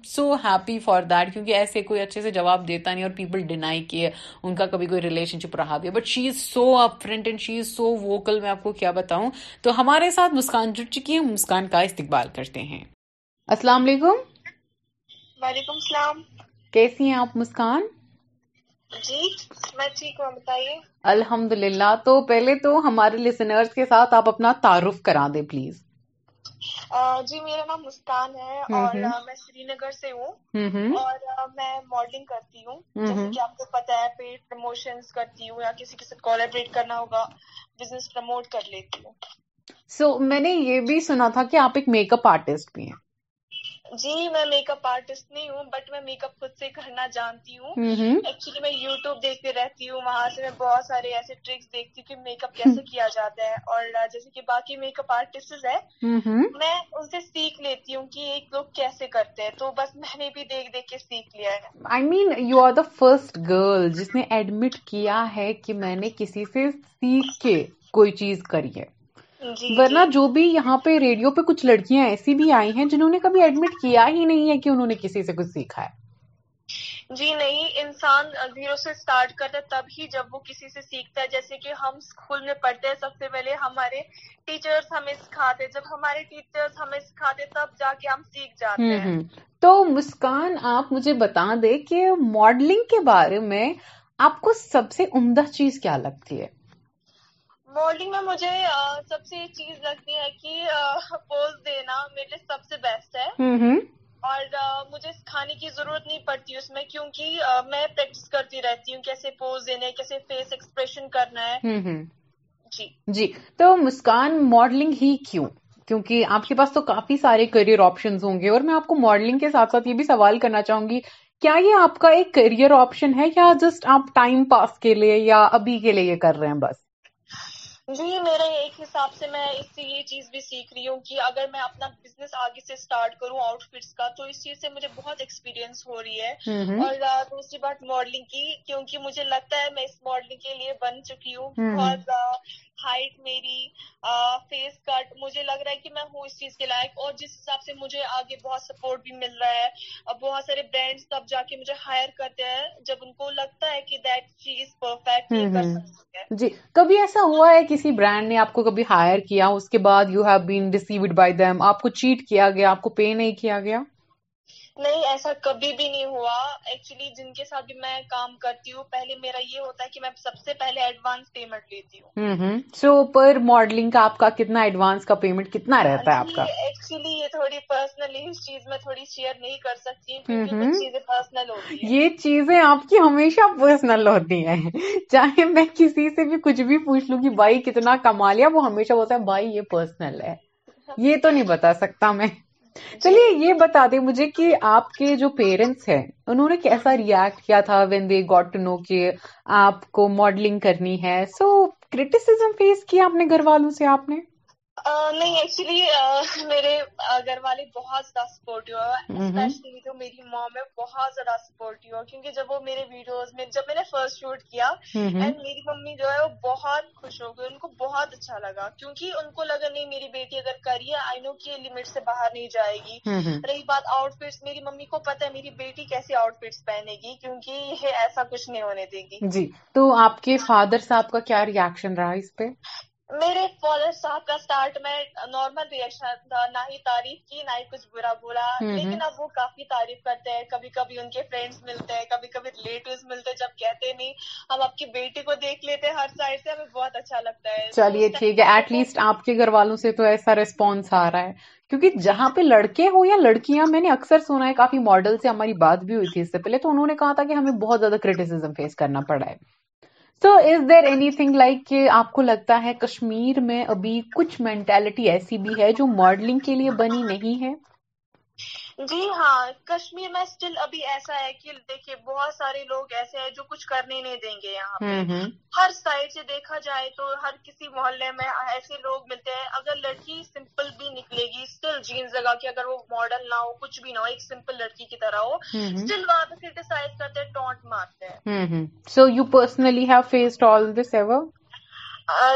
so happy for that کیونکہ ایسے کوئی اچھے سے جواب دیتا نہیں اور پیپل ڈینائی کیے ان کا کبھی کوئی ریلیشن شپ رہا بھی but she is so upfront and she is so vocal میں آپ کو کیا بتاؤں تو ہمارے ساتھ مسکان جڑ چکی ہے مسکان کا استقبال کرتے ہیں السلام علیکم وعلیکم السلام کیسی ہیں آپ مسکان جی میں ٹھیک ہوں بتائیے الحمد للہ تو پہلے تو ہمارے لسنرز کے ساتھ آپ اپنا تعارف کرا دیں پلیز جی میرا نام مسکان ہے اور میں سری نگر سے ہوں اور میں ماڈلنگ کرتی ہوں جیسے کہ آپ کو پتا ہے پروموشن کرتی ہوں یا کسی کے ساتھ کولیبریٹ کرنا ہوگا بزنس پروموٹ کر لیتی ہوں سو میں نے یہ بھی سنا تھا کہ آپ ایک میک اپ آرٹسٹ بھی ہیں جی میں میک اپ آرٹسٹ نہیں ہوں بٹ میں میک اپ خود سے کرنا جانتی ہوں ایکچولی میں یو ٹیوب دیکھتے رہتی ہوں وہاں سے میں بہت سارے ایسے ٹرکس دیکھتی ہوں کہ میک اپ کیسے کیا جاتا ہے اور جیسے کہ باقی میک اپ آرٹسٹ ہے میں ان سے سیکھ لیتی ہوں کہ ایک لوگ کیسے کرتے ہیں تو بس میں نے بھی دیکھ دیکھ کے سیکھ لیا ہے I mean you are the first girl جس نے ایڈمٹ کیا ہے کہ میں نے کسی سے سیکھ کے کوئی چیز کری ہے جی، جی۔ ورنہ جو بھی یہاں پہ ریڈیو پہ کچھ لڑکیاں ایسی بھی آئی ہیں جنہوں نے کبھی ایڈمٹ کیا ہی نہیں ہے کہ انہوں نے کسی سے کچھ سیکھا ہے جی نہیں انسان زیرو سے سٹارٹ کرتا ہے تب ہی جب وہ کسی سے سیکھتا ہے جیسے کہ ہم اسکول میں پڑھتے ہیں سب سے پہلے ہمارے ٹیچرز ہمیں سکھاتے جب ہمارے ٹیچرز ہمیں سکھاتے تب جا کے ہم سیکھ جاتے ہیں تو مسکان آپ مجھے بتا دیں کہ ماڈلنگ کے بارے میں آپ کو سب سے عمدہ چیز کیا لگتی ہے ماڈلنگ میں مجھے سب سے چیز لگتی ہے کہ پوز دینا میرے لیے سب سے بیسٹ ہے اور مجھے کھانے کی ضرورت نہیں پڑتی اس میں کیونکہ میں پریکٹس کرتی رہتی ہوں کیسے پوز دینے کیسے فیس ایکسپریشن کرنا ہے جی جی تو مسکان ماڈلنگ ہی کیوں کیونکہ آپ کے پاس تو کافی سارے کریئر آپشن ہوں گے اور میں آپ کو ماڈلنگ کے ساتھ ساتھ یہ بھی سوال کرنا چاہوں گی کیا یہ آپ کا ایک کریئر آپشن ہے یا جسٹ آپ ٹائم پاس کے لیے یا ابھی کے لیے یہ کر رہے ہیں بس جی میرے ایک حساب سے میں اس سے یہ چیز بھی سیکھ رہی ہوں کہ اگر میں اپنا بزنس آگے سے سٹارٹ کروں آؤٹ فٹس کا تو اس چیز سے مجھے بہت ایکسپیرینس ہو رہی ہے اور دوسری بات ماڈلنگ کی کیونکہ مجھے لگتا ہے میں اس ماڈلنگ کے لیے بن چکی ہوں اور ہائٹ میری فیس کٹ مجھے لگ رہا ہے کہ میں ہوں اس چیز کے لائک اور جس حساب سے مجھے آگے بہت سپورٹ بھی مل رہا ہے بہت سارے برانڈس تب جا کے مجھے ہائر کرتے ہیں جب ان کو لگتا ہے کہ چیز پرفیکٹ جی کبھی ایسا ہوا ہے کسی برانڈ نے آپ کو کبھی ہائر کیا اس کے بعد you have been received by them آپ کو چیٹ کیا گیا آپ کو پے نہیں کیا گیا نہیں ایسا کبھی بھی نہیں ہوا ایکچولی جن کے ساتھ بھی میں کام کرتی ہوں پہلے میرا یہ ہوتا ہے کہ میں سب سے پہلے ایڈوانس پیمنٹ لیتی ہوں سو پر ماڈلنگ کا آپ کا کتنا ایڈوانس کا پیمنٹ کتنا رہتا ہے آپ کا ایکچولی یہ تھوڑی پرسنلی اس چیز میں تھوڑی شیئر نہیں کر سکتی چیزیں پرسنل ہوتی یہ چیزیں آپ کی ہمیشہ پرسنل ہوتی ہیں چاہے میں کسی سے بھی کچھ بھی پوچھ لوں کہ بھائی کتنا کما لیا وہ ہمیشہ بولتا ہے بھائی یہ پرسنل ہے یہ تو نہیں بتا سکتا میں جی۔ چلیے یہ بتا دیں مجھے کہ آپ کے جو پیرنٹس ہیں انہوں نے کیسا ریئیکٹ کیا تھا وین دے گوٹ نو کہ آپ کو ماڈلنگ کرنی ہے سو کریٹیسم فیس کیا اپنے گھر والوں سے آپ نے نہیں ایکچولی میرے گھر والے بہت زیادہ سپورٹو میری ماں میں بہت زیادہ ہے کیونکہ جب وہ میرے ویڈیوز میں جب میں نے فرسٹ شوٹ کیا اینڈ میری ممی جو ہے وہ بہت خوش ہو گئی ان کو بہت اچھا لگا کیونکہ ان کو لگا نہیں میری بیٹی اگر کری ہے آئی نو کی لمٹ سے باہر نہیں جائے گی رہی بات آؤٹ فٹس میری ممی کو پتا ہے میری بیٹی کیسی آؤٹ فٹس پہنے گی کیونکہ یہ ایسا کچھ نہیں ہونے دے گی جی تو آپ کے فادر صاحب کا کیا ریئیکشن رہا اس پہ میرے فالر صاحب کا سٹارٹ میں تھا نہ ہی تعریف کی نہ ہی کچھ برا بولا لیکن اب وہ کافی تعریف کرتے ہیں کبھی کبھی ان کے فرینڈس ملتے ہیں کبھی کبھی ملتے جب کہتے نہیں ہم آپ کی بیٹی کو دیکھ لیتے ہر سے ہمیں بہت اچھا لگتا ہے چلیے ٹھیک ہے ایٹ لیسٹ آپ کے گھر والوں سے تو ایسا ریسپونس آ رہا ہے کیونکہ جہاں پہ لڑکے ہوں یا لڑکیاں میں نے اکثر سنا ہے کافی ماڈل سے ہماری بات بھی ہوئی تھی اس سے پہلے تو انہوں نے کہا تھا کہ ہمیں بہت زیادہ کرٹیسزم فیس کرنا پڑا ہے تو is there anything like کہ آپ کو لگتا ہے کشمیر میں ابھی کچھ مینٹلٹی ایسی بھی ہے جو ماڈلنگ کے لیے بنی نہیں ہے جی ہاں کشمیر میں اسٹل ابھی ایسا ہے کہ دیکھیے بہت سارے لوگ ایسے ہیں جو کچھ کرنے نہیں دیں گے یہاں پہ ہر سائڈ سے دیکھا جائے تو ہر کسی محلے میں ایسے لوگ ملتے ہیں اگر لڑکی سمپل بھی نکلے گی اسٹل جینس لگا کے اگر وہ ماڈل نہ ہو کچھ بھی نہ ہو ایک سمپل لڑکی کی طرح ہو اسٹل وہاں پہ کرٹیسائز کرتے ہیں ٹونٹ مارتے ہیں so you personally have faced all this ever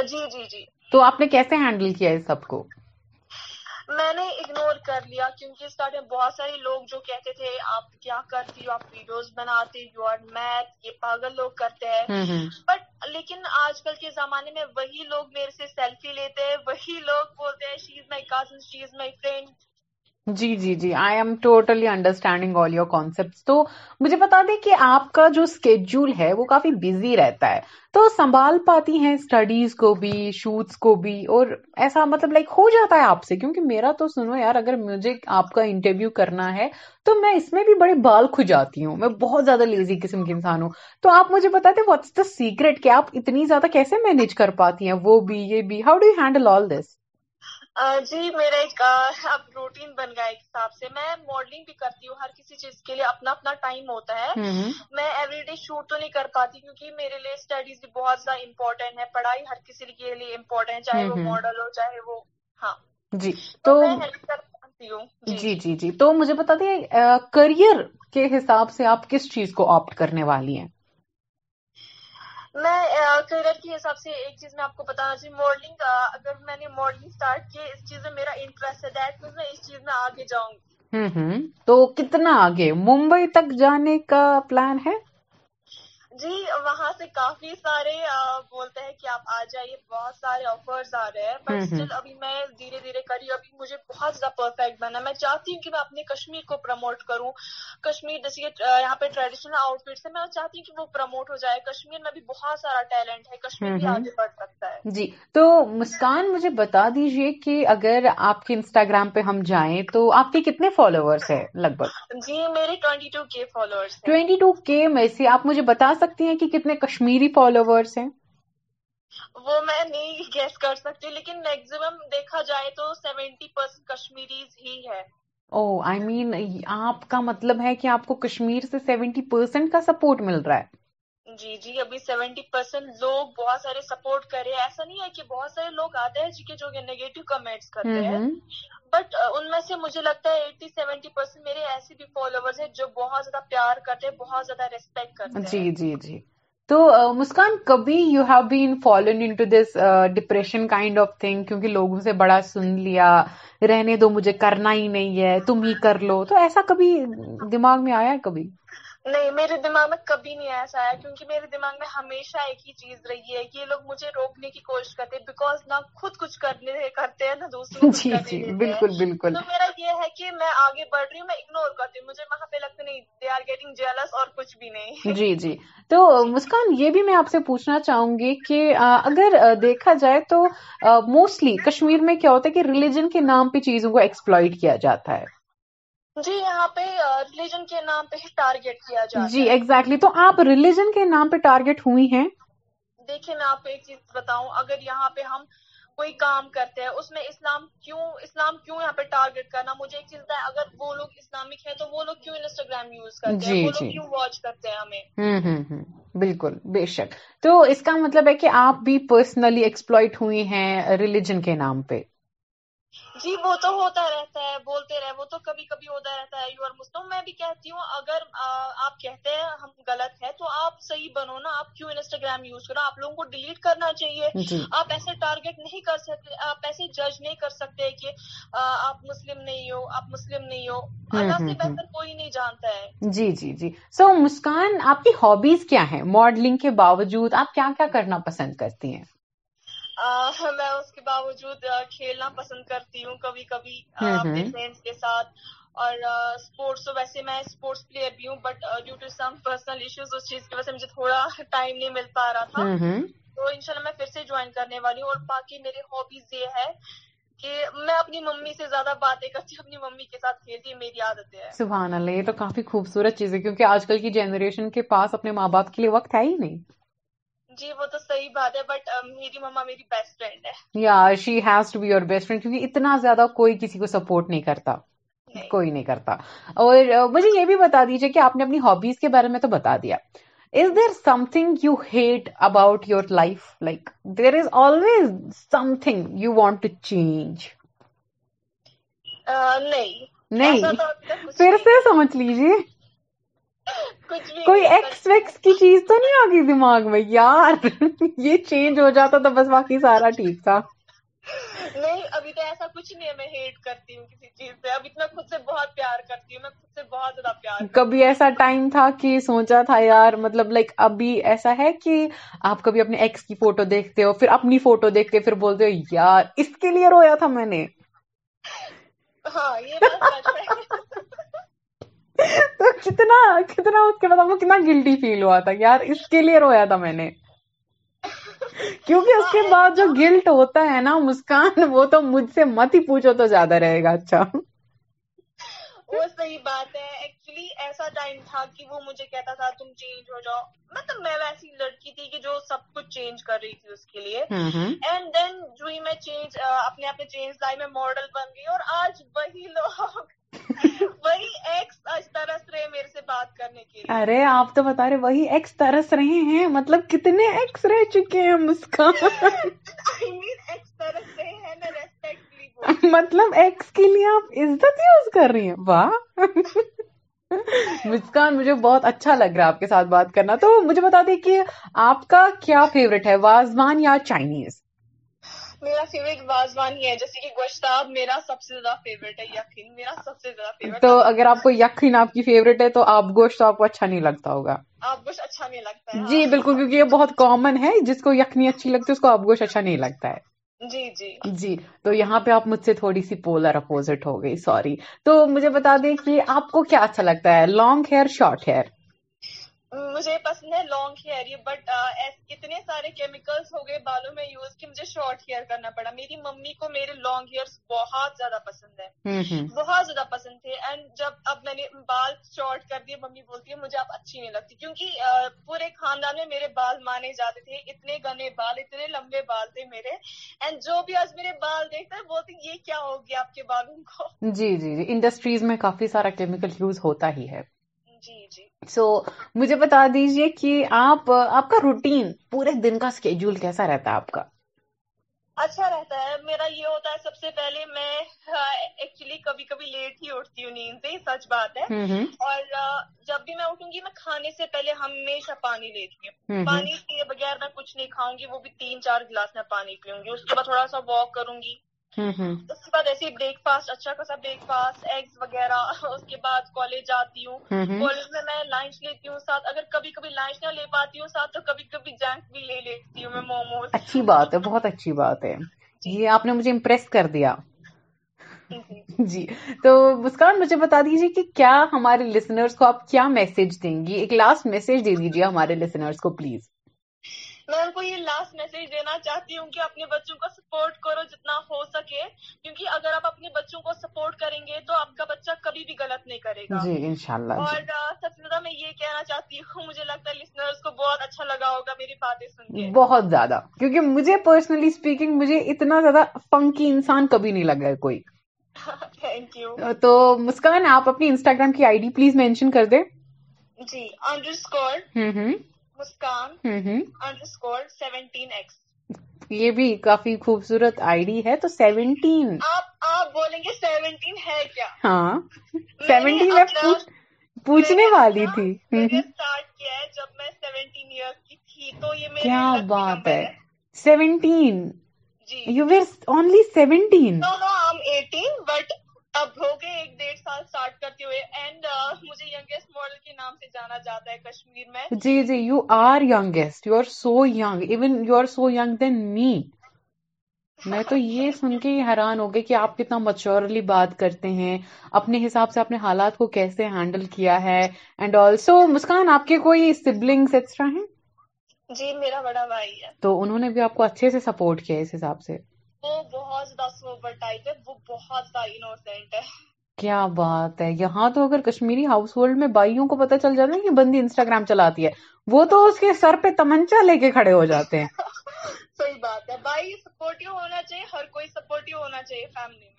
جی جی جی تو آپ نے کیسے ہینڈل کیا ہے سب کو میں نے اگنور کر لیا کیونکہ اسٹارٹ میں بہت سارے لوگ جو کہتے تھے آپ کیا کرتی ہو آپ ویڈیوز بناتے یو آر میتھ یہ پاگل لوگ کرتے ہیں بٹ لیکن آج کل کے زمانے میں وہی لوگ میرے سے سیلفی لیتے ہیں وہی لوگ بولتے ہیں she she is is my cousin my friend جی جی جی I'm totally understanding all your concept تو مجھے بتا دیں کہ آپ کا جو اسکیڈول ہے وہ کافی بزی رہتا ہے تو سنبھال پاتی ہیں اسٹڈیز کو بھی شوٹس کو بھی اور ایسا مطلب لائک ہو جاتا ہے آپ سے کیونکہ میرا تو سنو یار اگر مجھے آپ کا انٹرویو کرنا ہے تو میں اس میں بھی بڑے بال جاتی ہوں میں بہت زیادہ لیزی قسم کی انسان ہوں تو آپ مجھے بتا دیں واٹس دا سیکرٹ کہ آپ اتنی زیادہ کیسے مینیج کر پاتی ہیں وہ بھی یہ بھی how do you handle all this جی میرا ایک روٹین بن گیا ایک حساب سے میں ماڈلنگ بھی کرتی ہوں ہر کسی چیز کے لیے اپنا اپنا ٹائم ہوتا ہے میں ایوری ڈے شوٹ تو نہیں کر پاتی کیونکہ میرے لیے اسٹڈیز بھی بہت زیادہ امپورٹینٹ ہے پڑھائی ہر کسی کے لیے امپورٹینٹ ہے چاہے وہ ماڈل ہو چاہے وہ ہاں جی تو جی۔, جی جی جی تو مجھے بتا دیں کریئر کے حساب سے آپ کس چیز کو آپٹ کرنے والی ہیں میں کریئر کے حساب سے ایک چیز میں آپ کو بتانا چاہیے ماڈلنگ اگر میں نے ماڈلنگ اسٹارٹ کی اس چیز میں میرا انٹرسٹ ہے میں اس چیز میں آگے جاؤں گی تو کتنا آگے ممبئی تک جانے کا پلان ہے جی وہاں سے کافی سارے بولتے ہیں کہ آپ آ جائیے بہت سارے آفرز آ رہے ہیں بٹ اسٹل ابھی میں دھیرے دھیرے کری ابھی مجھے بہت زیادہ پرفیکٹ بنا میں چاہتی ہوں کہ میں اپنے کشمیر کو پروموٹ کروں کشمیر جیسے کہ یہاں پہ ٹریڈیشنل آؤٹ فٹ سے میں چاہتی ہوں کہ وہ پروموٹ ہو جائے کشمیر میں بھی بہت سارا ٹیلنٹ ہے کشمیر بھی آگے بڑھ سکتا ہے جی تو مسکان مجھے بتا دیجیے کہ اگر آپ کے انسٹاگرام پہ ہم جائیں تو آپ کے کتنے فالوورس ہیں لگ بھگ جی میرے twenty two K followers twenty two K میں سے آپ مجھے بتا سکتے سکتی ہیں کہ کتنے کشمیری فالوورس ہیں وہ میں نہیں گیس کر سکتی لیکن میکزیمم دیکھا جائے تو سیونٹی پرسینٹ کشمیریز ہی ہے او آئی مین آپ کا مطلب ہے کہ آپ کو کشمیر سے سیونٹی پرسینٹ کا سپورٹ مل رہا ہے جی جی ابھی سیونٹی پرسینٹ لوگ بہت سارے سپورٹ کرے ایسا نہیں ہے کہ بہت سارے لوگ آتے ہیں جی کے جو ان میں سے مجھے لگتا ہے ایٹی سیونٹی پرسینٹ میرے ایسے بھی ہیں جو بہت زیادہ پیار کرتے بہت زیادہ ریسپیکٹ کرتے جی جی جی تو مسکان کبھی you have been fallen into this depression kind of thing کیونکہ لوگوں سے بڑا سن لیا رہنے دو مجھے کرنا ہی نہیں ہے تم ہی کر لو تو ایسا کبھی دماغ میں آیا کبھی نہیں میرے دماغ میں کبھی نہیں ایسا آیا کیونکہ میرے دماغ میں ہمیشہ ایک ہی چیز رہی ہے یہ لوگ مجھے روکنے کی کوشش کرتے بیکاز نہ خود کچھ کرنے کرتے ہیں نہ جی جی بالکل بالکل تو میرا یہ ہے کہ میں آگے بڑھ رہی ہوں میں اگنور کرتی ہوں مجھے وہاں پہ لگتا نہیں دے آر گیٹنگ جیلس اور کچھ بھی نہیں جی جی تو مسکان یہ بھی میں آپ سے پوچھنا چاہوں گی کہ اگر دیکھا جائے تو موسٹلی کشمیر میں کیا ہوتا ہے کہ ریلیجن کے نام پہ چیزوں کو ایکسپلائٹ کیا جاتا ہے جی یہاں پہ ریلیجن کے نام پہ ٹارگیٹ کیا جاتا جی ایگزیکٹلی تو آپ ریلیجن کے نام پہ ٹارگیٹ ہوئی ہیں دیکھیں میں آپ کو ایک چیز بتاؤں اگر یہاں پہ ہم کوئی کام کرتے ہیں اس میں اسلام اسلام کیوں کیوں یہاں پہ ٹارگیٹ کرنا مجھے ایک چیز ہے اگر وہ لوگ اسلامک ہیں تو وہ لوگ کیوں انسٹاگرام یوز کرتے ہیں جی، جی۔ کیوں واچ کرتے ہیں ہمیں بالکل بے شک تو اس کا مطلب ہے کہ آپ بھی پرسنلی ایکسپلوئٹ ہوئی ہیں ریلیجن کے نام پہ جی وہ تو ہوتا رہتا ہے بولتے رہے وہ تو کبھی کبھی ہوتا رہتا ہے یو آر مسلم میں بھی کہتی ہوں اگر آپ کہتے ہیں ہم غلط ہے تو آپ صحیح بنو نا آپ کیوں انسٹاگرام یوز کرو آپ لوگوں کو ڈیلیٹ کرنا چاہیے جی۔ آپ ایسے ٹارگیٹ نہیں کر سکتے آپ ایسے جج نہیں کر سکتے کہ آپ مسلم نہیں ہو آپ مسلم نہیں ہو بہتر کوئی نہیں جانتا ہے جی جی جی سو مسکان آپ کی ہابیز کیا ہیں ماڈلنگ کے باوجود آپ کیا کیا کرنا پسند کرتی ہیں میں اس کے باوجود کھیلنا پسند کرتی ہوں کبھی کبھی فرینڈس کے ساتھ اور اسپورٹس ویسے میں اسپورٹس پلیئر بھی ہوں but due to some personal issues اس چیز کی وجہ سے مجھے تھوڑا ٹائم نہیں مل پا رہا تھا تو ان شاء اللہ میں پھر سے جوائن کرنے والی ہوں اور باقی میری ہابیز یہ ہے کہ میں اپنی ممی سے زیادہ باتیں کرتی ہوں اپنی ممی کے ساتھ کھیلتی میری عادت ہے سبحان اللہ یہ تو کافی خوبصورت چیز ہے کیونکہ آج کل کی جنریشن کے پاس اپنے ماں باپ کے لیے وقت ہے ہی نہیں جی وہ تو صحیح بات ہے ہے بٹ میری میری mama best best friend friend یا she has to be your کیونکہ اتنا زیادہ کوئی کسی کو سپورٹ نہیں کرتا کوئی نہیں کرتا اور uh, مجھے یہ بھی بتا دیجیے کہ آپ نے اپنی ہابیز کے بارے میں تو بتا دیا is there something you hate about your life like there is always something you want to change نہیں پھر سے سمجھ لیجیے کوئی ایکس ویکس کی چیز تو نہیں آگی دماغ میں یار یہ چینج ہو جاتا تو بس باقی سارا ٹھیک تھا نہیں ابھی تو ایسا کچھ نہیں ہے میں ہیٹ کرتی ہوں کسی چیز اب اتنا خود سے بہت بہت پیار پیار کرتی ہوں میں خود سے زیادہ کبھی ایسا ٹائم تھا کہ سوچا تھا یار مطلب لائک ابھی ایسا ہے کہ آپ کبھی اپنے ایکس کی فوٹو دیکھتے ہو پھر اپنی فوٹو دیکھتے پھر بولتے ہو یار اس کے لیے رویا تھا میں نے ہاں یہ تو کتنا کتنا مطلب کتنا گلٹی فیل ہوا تھا یار اس کے لیے رویا تھا میں نے کیونکہ اس کے بعد جو گلٹ ہوتا ہے نا مسکان وہ تو مجھ سے مت ہی پوچھو تو زیادہ رہے گا اچھا وہ صحیح بات ہے ایسا ٹائم تھا کہ وہ مجھے کہتا تھا تم چینج ہو جاؤ مطلب میں ویسی لڑکی تھی کہ جو سب کچھ چینج کر رہی تھی اس کے لیے اینڈ دین جو ہی میں چینج اپنے آپ نے چینج لائی میں ماڈل بن گئی اور آج وہی لوگ وہی ایکس آج ترس رہے میرے سے بات کرنے کے لیے ارے آپ تو بتا رہے وہی ایکس ترس رہے ہیں مطلب کتنے ایکس رہ چکے ہیں ہم اس کا مطلب ایکس کے لیے آپ عزت یوز کر رہی ہیں واہ مسکان مجھے بہت اچھا لگ رہا ہے آپ کے ساتھ بات کرنا تو مجھے بتا دیں کہ آپ کا کیا فیوریٹ ہے وازوان یا چائنیز میرا فیوریٹ وازوان ہی ہے جیسے کہ گوشتاب میرا سب سے زیادہ فیوریٹ ہے یقین میرا سب سے زیادہ فیوریٹ تو اگر آپ کو یقین آپ کی فیوریٹ ہے تو آپ گوشت آپ کو اچھا نہیں لگتا ہوگا آپ گوشت اچھا نہیں لگتا جی بالکل کیونکہ یہ بہت کامن ہے جس کو یخنی اچھی لگتی ہے اس کو آپ گوشت اچھا نہیں لگتا ہے جی جی جی تو یہاں پہ آپ مجھ سے تھوڑی سی پولر اپوزٹ ہو گئی سوری تو مجھے بتا دیں کہ آپ کو کیا اچھا لگتا ہے لانگ ہیئر شارٹ ہیئر مجھے پسند ہے لانگ ہیئر یہ بٹ uh, ایسے کتنے سارے کیمیکلس ہو گئے بالوں میں یوز کی مجھے شارٹ ہیئر کرنا پڑا میری ممی کو میرے لانگ ہیئر بہت زیادہ پسند ہے بہت زیادہ پسند تھے اینڈ جب اب میں نے بال شارٹ کر دیے ممی بولتی ہے مجھے اب اچھی نہیں لگتی کیونکہ uh, پورے خاندان میں میرے بال مانے جاتے تھے اتنے گنے بال اتنے لمبے بال تھے میرے اینڈ جو بھی آج میرے بال دیکھتا ہے بولتے یہ کیا ہو گیا آپ کے بالوں کو جی جی جی انڈسٹریز میں کافی سارا کیمیکل یوز ہوتا ہی ہے جی جی سو مجھے بتا دیجیے کہ آپ آپ کا روٹین پورے دن کا اسکیڈول کیسا رہتا ہے آپ کا اچھا رہتا ہے میرا یہ ہوتا ہے سب سے پہلے میں ایکچولی کبھی کبھی لیٹ ہی اٹھتی ہوں نیند سے سچ بات ہے اور جب بھی میں اٹھوں گی میں کھانے سے پہلے ہمیشہ پانی لیتی ہوں پانی کے بغیر میں کچھ نہیں کھاؤں گی وہ بھی تین چار گلاس میں پانی پیوں گی اس کے بعد تھوڑا سا واک کروں گی اس کے بعد ایسے بریک فاسٹ اچھا خاصا بریک فاسٹ ایگز وغیرہ اس کے بعد کالج کالج ہوں میں میں لنچ لیتی ہوں ساتھ اگر کبھی کبھی لنچ نہ لے پاتی ہوں ساتھ تو کبھی کبھی جنک بھی لے لیتی ہوں میں موموز اچھی بات ہے بہت اچھی بات ہے جی۔ یہ آپ نے مجھے امپریس کر دیا جی،, جی۔, جی تو مسکان مجھے بتا دیجیے کہ کیا ہمارے لسنرس کو آپ کیا میسج دیں گی ایک لاسٹ میسج دے دیجیے ہمارے لسنرس کو پلیز میں ان کو یہ لاسٹ میسج دینا چاہتی ہوں کہ اپنے بچوں کو سپورٹ کرو جتنا ہو سکے کیونکہ اگر آپ اپنے بچوں کو سپورٹ کریں گے تو آپ کا بچہ کبھی بھی غلط نہیں کرے گا جی, جی۔ اور سب سے زیادہ میں یہ کہنا چاہتی ہوں مجھے لگتا ہے لسنرز کو بہت اچھا لگا ہوگا میری باتیں سن کے بہت زیادہ کیونکہ مجھے پرسنلی اسپیکنگ مجھے اتنا زیادہ پنکی انسان کبھی نہیں لگا ہے کوئی تھینک یو تو مسکان آپ اپنی انسٹاگرام کی آئی ڈی پلیز مینشن کر دیں جی انڈر ہوں مسکان انڈر ایکس یہ بھی کافی خوبصورت آئی ڈی ہے تو سیونٹین آپ آپ بولیں گے سیونٹین ہے کیا ہاں سیونٹین میں پوچھنے والی تھی اسٹارٹ کیا ہے جب میں سیونٹین ایئر کی تھی تو یہ کیا بات ہے seventeen G you were only seventeen but اب ہو گئے ایک ڈیڑھ سال اسٹارٹ کرتے ہوئے uh, کشمیر میں جی جی you are youngest you are so young even you are so young then me میں تو یہ سن کے ہی حیران ہو گئی کہ آپ کتنا مچورلی بات کرتے ہیں اپنے حساب سے اپنے حالات کو کیسے ہینڈل کیا ہے اینڈ آلسو مسکان آپ کے کوئی سبلنگ ایکسٹرا ہیں جی میرا بڑا بھائی ہے تو انہوں نے بھی آپ کو اچھے سے سپورٹ کیا اس حساب سے بہت زیادہ کیا بات ہے یہاں تو اگر کشمیری ہاؤس ہولڈ میں بائیوں کو پتا چل جاتا ہے یہ بندی انسٹاگرام چلاتی ہے وہ تو اس کے سر پہ تمنچا لے کے کھڑے ہو جاتے ہیں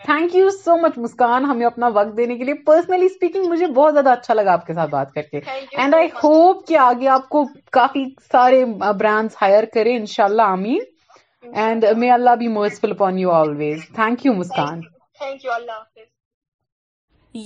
thank you so much Muskan ہمیں اپنا وقت دینے کے لیے پرسنلی اسپیکنگ مجھے بہت زیادہ اچھا لگا آپ کے ساتھ بات کر کے اینڈ آئی ہوپ کہ آگے آپ کو کافی سارے برانڈ ہائر کرے ان شاء اللہ آمین and may Allah be merciful upon you always thank you Muskan thank you اللہ حافظ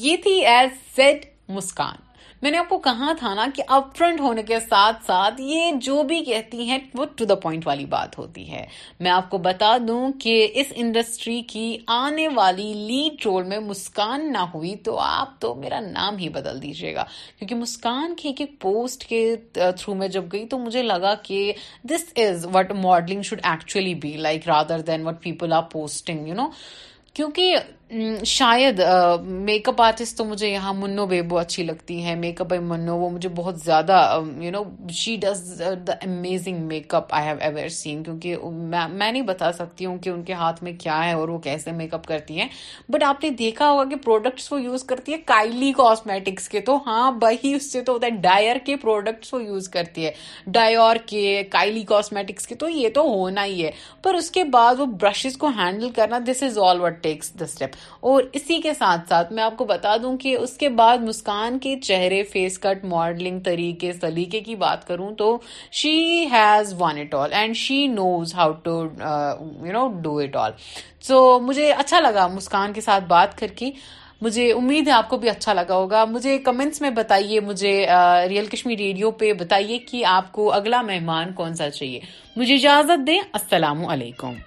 یہ تھی ایز سیٹ مسکان میں نے آپ کو کہا تھا نا کہ اپ فرنٹ ہونے کے ساتھ ساتھ یہ جو بھی کہتی ہیں وہ ٹو دا پوائنٹ والی بات ہوتی ہے میں آپ کو بتا دوں کہ اس انڈسٹری کی آنے والی لیڈ رول میں مسکان نہ ہوئی تو آپ تو میرا نام ہی بدل دیجیے گا کیونکہ مسکان کی ایک ایک پوسٹ کے تھرو میں جب گئی تو مجھے لگا کہ this is what modelling should actually be like rather than what people are posting you know کیونکہ شاید میک اپ آرٹسٹ تو مجھے یہاں منو بے بو اچھی لگتی ہے میک اپ منو وہ مجھے بہت زیادہ you know she does the amazing makeup I have ever seen کیونکہ میں نہیں بتا سکتی ہوں کہ ان کے ہاتھ میں کیا ہے اور وہ کیسے میک اپ کرتی ہیں بٹ آپ نے دیکھا ہوگا کہ پروڈکٹس وہ یوز کرتی ہے کائلی کاسمیٹکس کے تو ہاں بھائی اس سے تو ہوتا ہے ڈائر کے پروڈکٹس وہ یوز کرتی ہے ڈائر کے کائلی کاسمیٹکس کے تو یہ تو ہونا ہی ہے پر اس کے بعد وہ برشیز کو ہینڈل کرنا this is all what takes the step اور اسی کے ساتھ ساتھ میں آپ کو بتا دوں کہ اس کے بعد مسکان کے چہرے فیس کٹ ماڈلنگ طریقے سلیقے کی بات کروں تو she has won it all and she knows how to you know do it all so مجھے اچھا لگا مسکان کے ساتھ بات کر کے مجھے امید ہے آپ کو بھی اچھا لگا ہوگا مجھے کمنٹس میں بتائیے مجھے ریئل کشمیر ریڈیو پہ بتائیے کہ آپ کو اگلا مہمان کون سا چاہیے مجھے اجازت دیں السلام علیکم